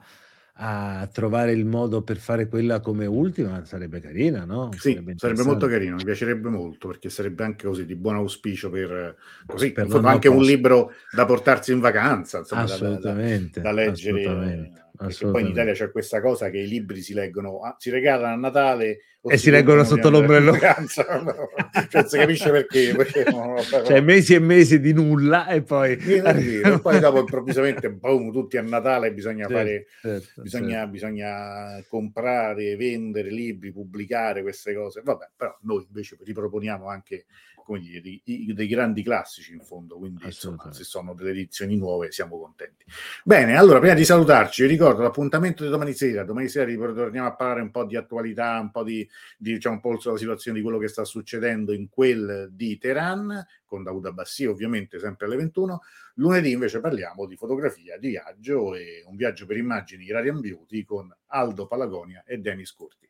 [SPEAKER 3] a trovare il modo per fare quella come ultima sarebbe carina, no?
[SPEAKER 1] Sì, sarebbe, sarebbe molto carino, mi piacerebbe molto perché sarebbe anche così di buon auspicio per così, per anche un libro da portarsi in vacanza, insomma,
[SPEAKER 3] assolutamente,
[SPEAKER 1] da, da, da leggere.
[SPEAKER 3] Assolutamente.
[SPEAKER 1] Perché poi in Italia c'è questa cosa che i libri si leggono, ah, si regalano a Natale
[SPEAKER 3] e si, leggono sotto l'ombrello.
[SPEAKER 1] cioè, si capisce perché. perché
[SPEAKER 3] no, cioè, mesi e mesi di nulla e poi...
[SPEAKER 1] e poi dopo improvvisamente, boom, tutti a Natale bisogna certo, fare, certo, bisogna, certo. bisogna comprare, vendere libri, pubblicare queste cose. Vabbè, però noi invece riproponiamo anche come dire, dei, dei, grandi classici in fondo, quindi insomma, se sono delle edizioni nuove siamo contenti. Bene, allora prima di salutarci vi ricordo l'appuntamento di domani sera, domani sera ritorniamo a parlare un po' di attualità, un po' di, di diciamo un po' sulla situazione di quello che sta succedendo in quel di Teheran, con Daud Abbassi ovviamente sempre alle 21, lunedì invece parliamo di fotografia, di viaggio e un viaggio per immagini di Radiant Beauty con Aldo Palagonia e Denis Curti.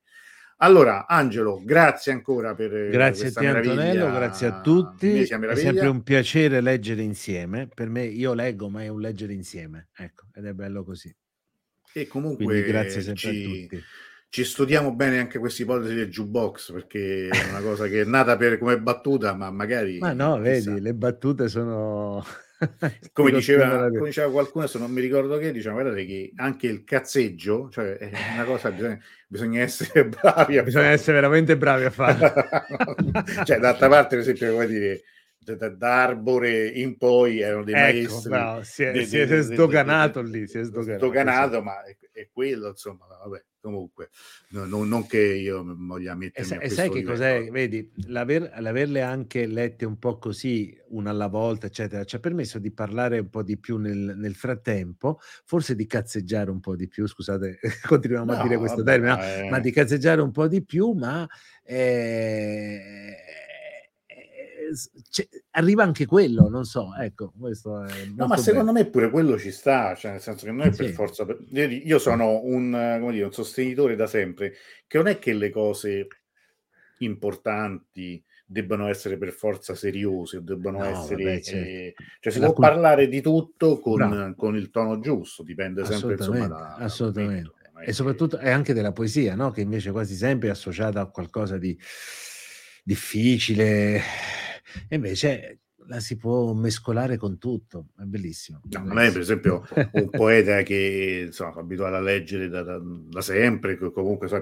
[SPEAKER 1] Allora, Angelo, grazie ancora per
[SPEAKER 3] Grazie a te Antonello, grazie a tutti. È sempre un piacere leggere insieme. Per me io leggo, ma è un leggere insieme. Ecco, ed è bello così.
[SPEAKER 1] E comunque Quindi grazie sempre ci, a tutti. Ci studiamo bene anche questa ipotesi del jukebox perché è una cosa che è nata per, come battuta, ma magari.
[SPEAKER 3] Ma no, vedi, le battute sono
[SPEAKER 1] come, diceva, come diceva, qualcuno, se non mi ricordo che, diciamo, guardate che anche il cazzeggio, cioè è una cosa, bisogna, bisogna essere bravi
[SPEAKER 3] a Bisogna essere veramente bravi a farlo.
[SPEAKER 1] cioè, d'altra parte, per esempio, come dire, da Arbore in poi erano dei ecco, maestri. No,
[SPEAKER 3] si è, de, si è de, sdoganato de, lì, si è sdoganato.
[SPEAKER 1] sdoganato ma è, è, quello, insomma, vabbè, comunque, no, no, non che io voglia mettermi
[SPEAKER 3] E, e sai che cos'è? Vedi, l'aver, l'averle anche lette un po' così, una alla volta, eccetera, ci ha permesso di parlare un po' di più nel, nel frattempo, forse di cazzeggiare un po' di più, scusate, continuiamo no, a dire questo vabbè, termine, eh. ma di cazzeggiare un po' di più, ma... Eh, arriva anche quello, non so, ecco,
[SPEAKER 1] No, ma secondo me pure quello ci sta, cioè nel senso che non è sì. per forza... Io sono un, dire, un sostenitore da sempre, che non è che le cose importanti debbano essere per forza seriose, debbano no, essere... Vabbè, certo. eh, cioè si La può cult- parlare di tutto con, con, il tono giusto, dipende sempre insomma da...
[SPEAKER 3] Assolutamente. e soprattutto è anche della poesia, no? che invece quasi sempre è associata a qualcosa di difficile, e invece la si può mescolare con tutto, è bellissimo.
[SPEAKER 1] No, a me, per esempio, un poeta che insomma, abituato a leggere da, da, da sempre, comunque so,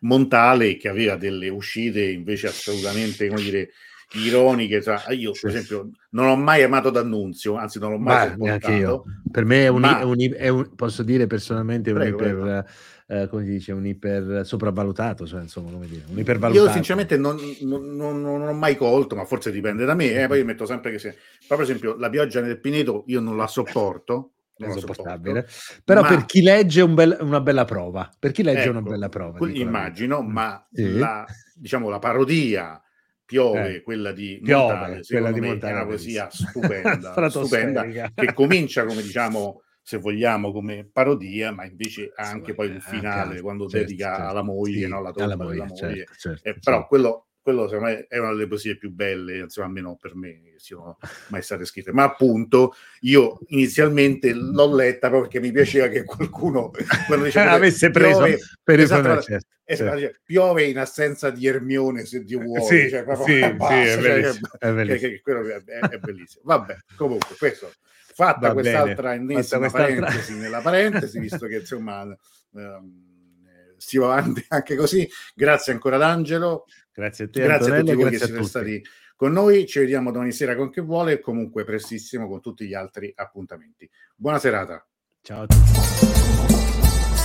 [SPEAKER 1] Montale, che aveva delle uscite invece assolutamente, come dire, ironiche. Cioè, io, per esempio, non ho mai amato D'Annunzio, anzi, non l'ho mai
[SPEAKER 3] ma, io. Per me è un, ma... è un, è un, posso dire personalmente, prego, un iper, eh, come si dice, un iper sopravvalutato, cioè, insomma, come dire, un ipervalutato.
[SPEAKER 1] Io, sinceramente, non, non, non, non, ho mai colto, ma forse dipende da me. Eh, poi metto sempre che se, però, per esempio, la pioggia nel Pineto io non la sopporto.
[SPEAKER 3] Non è sopportabile. Però ma... per chi legge un bel, una bella prova, per chi legge ecco, una bella prova.
[SPEAKER 1] Immagino, ma sì. la, diciamo, la parodia piove eh, quella di
[SPEAKER 3] piove, Montale, quella di Montale,
[SPEAKER 1] è una poesia stupenda, stupenda che comincia come diciamo se vogliamo come parodia ma invece ha anche poi un finale anche, quando certo, dedica certo, alla moglie sì, no? la tomba moglie, della moglie certo, certo eh, però certo. quello quello secondo me è una delle poesie più belle, insomma, almeno per me, che siano mai state scritte. Ma appunto, io inizialmente l'ho letta perché mi piaceva che qualcuno
[SPEAKER 3] quando diceva, avesse preso piove, per esatto,
[SPEAKER 1] certo, certo. piove in assenza di Ermione, se Dio vuole.
[SPEAKER 3] Sì, cioè, proprio, sì, basta, sì, è cioè, bellissimo. Cioè, è bellissimo. Che,
[SPEAKER 1] è, è, bellissimo. Vabbè, comunque, questo fatta Va quest'altra ennesima parentesi nella parentesi, visto che insomma ehm, si va avanti anche così. Grazie ancora ad Angelo.
[SPEAKER 3] Grazie a te,
[SPEAKER 1] grazie Antonello, a tutti voi che siete stati con noi. Ci vediamo domani sera con che vuole e comunque prestissimo con tutti gli altri appuntamenti. Buona serata.
[SPEAKER 3] Ciao a tutti.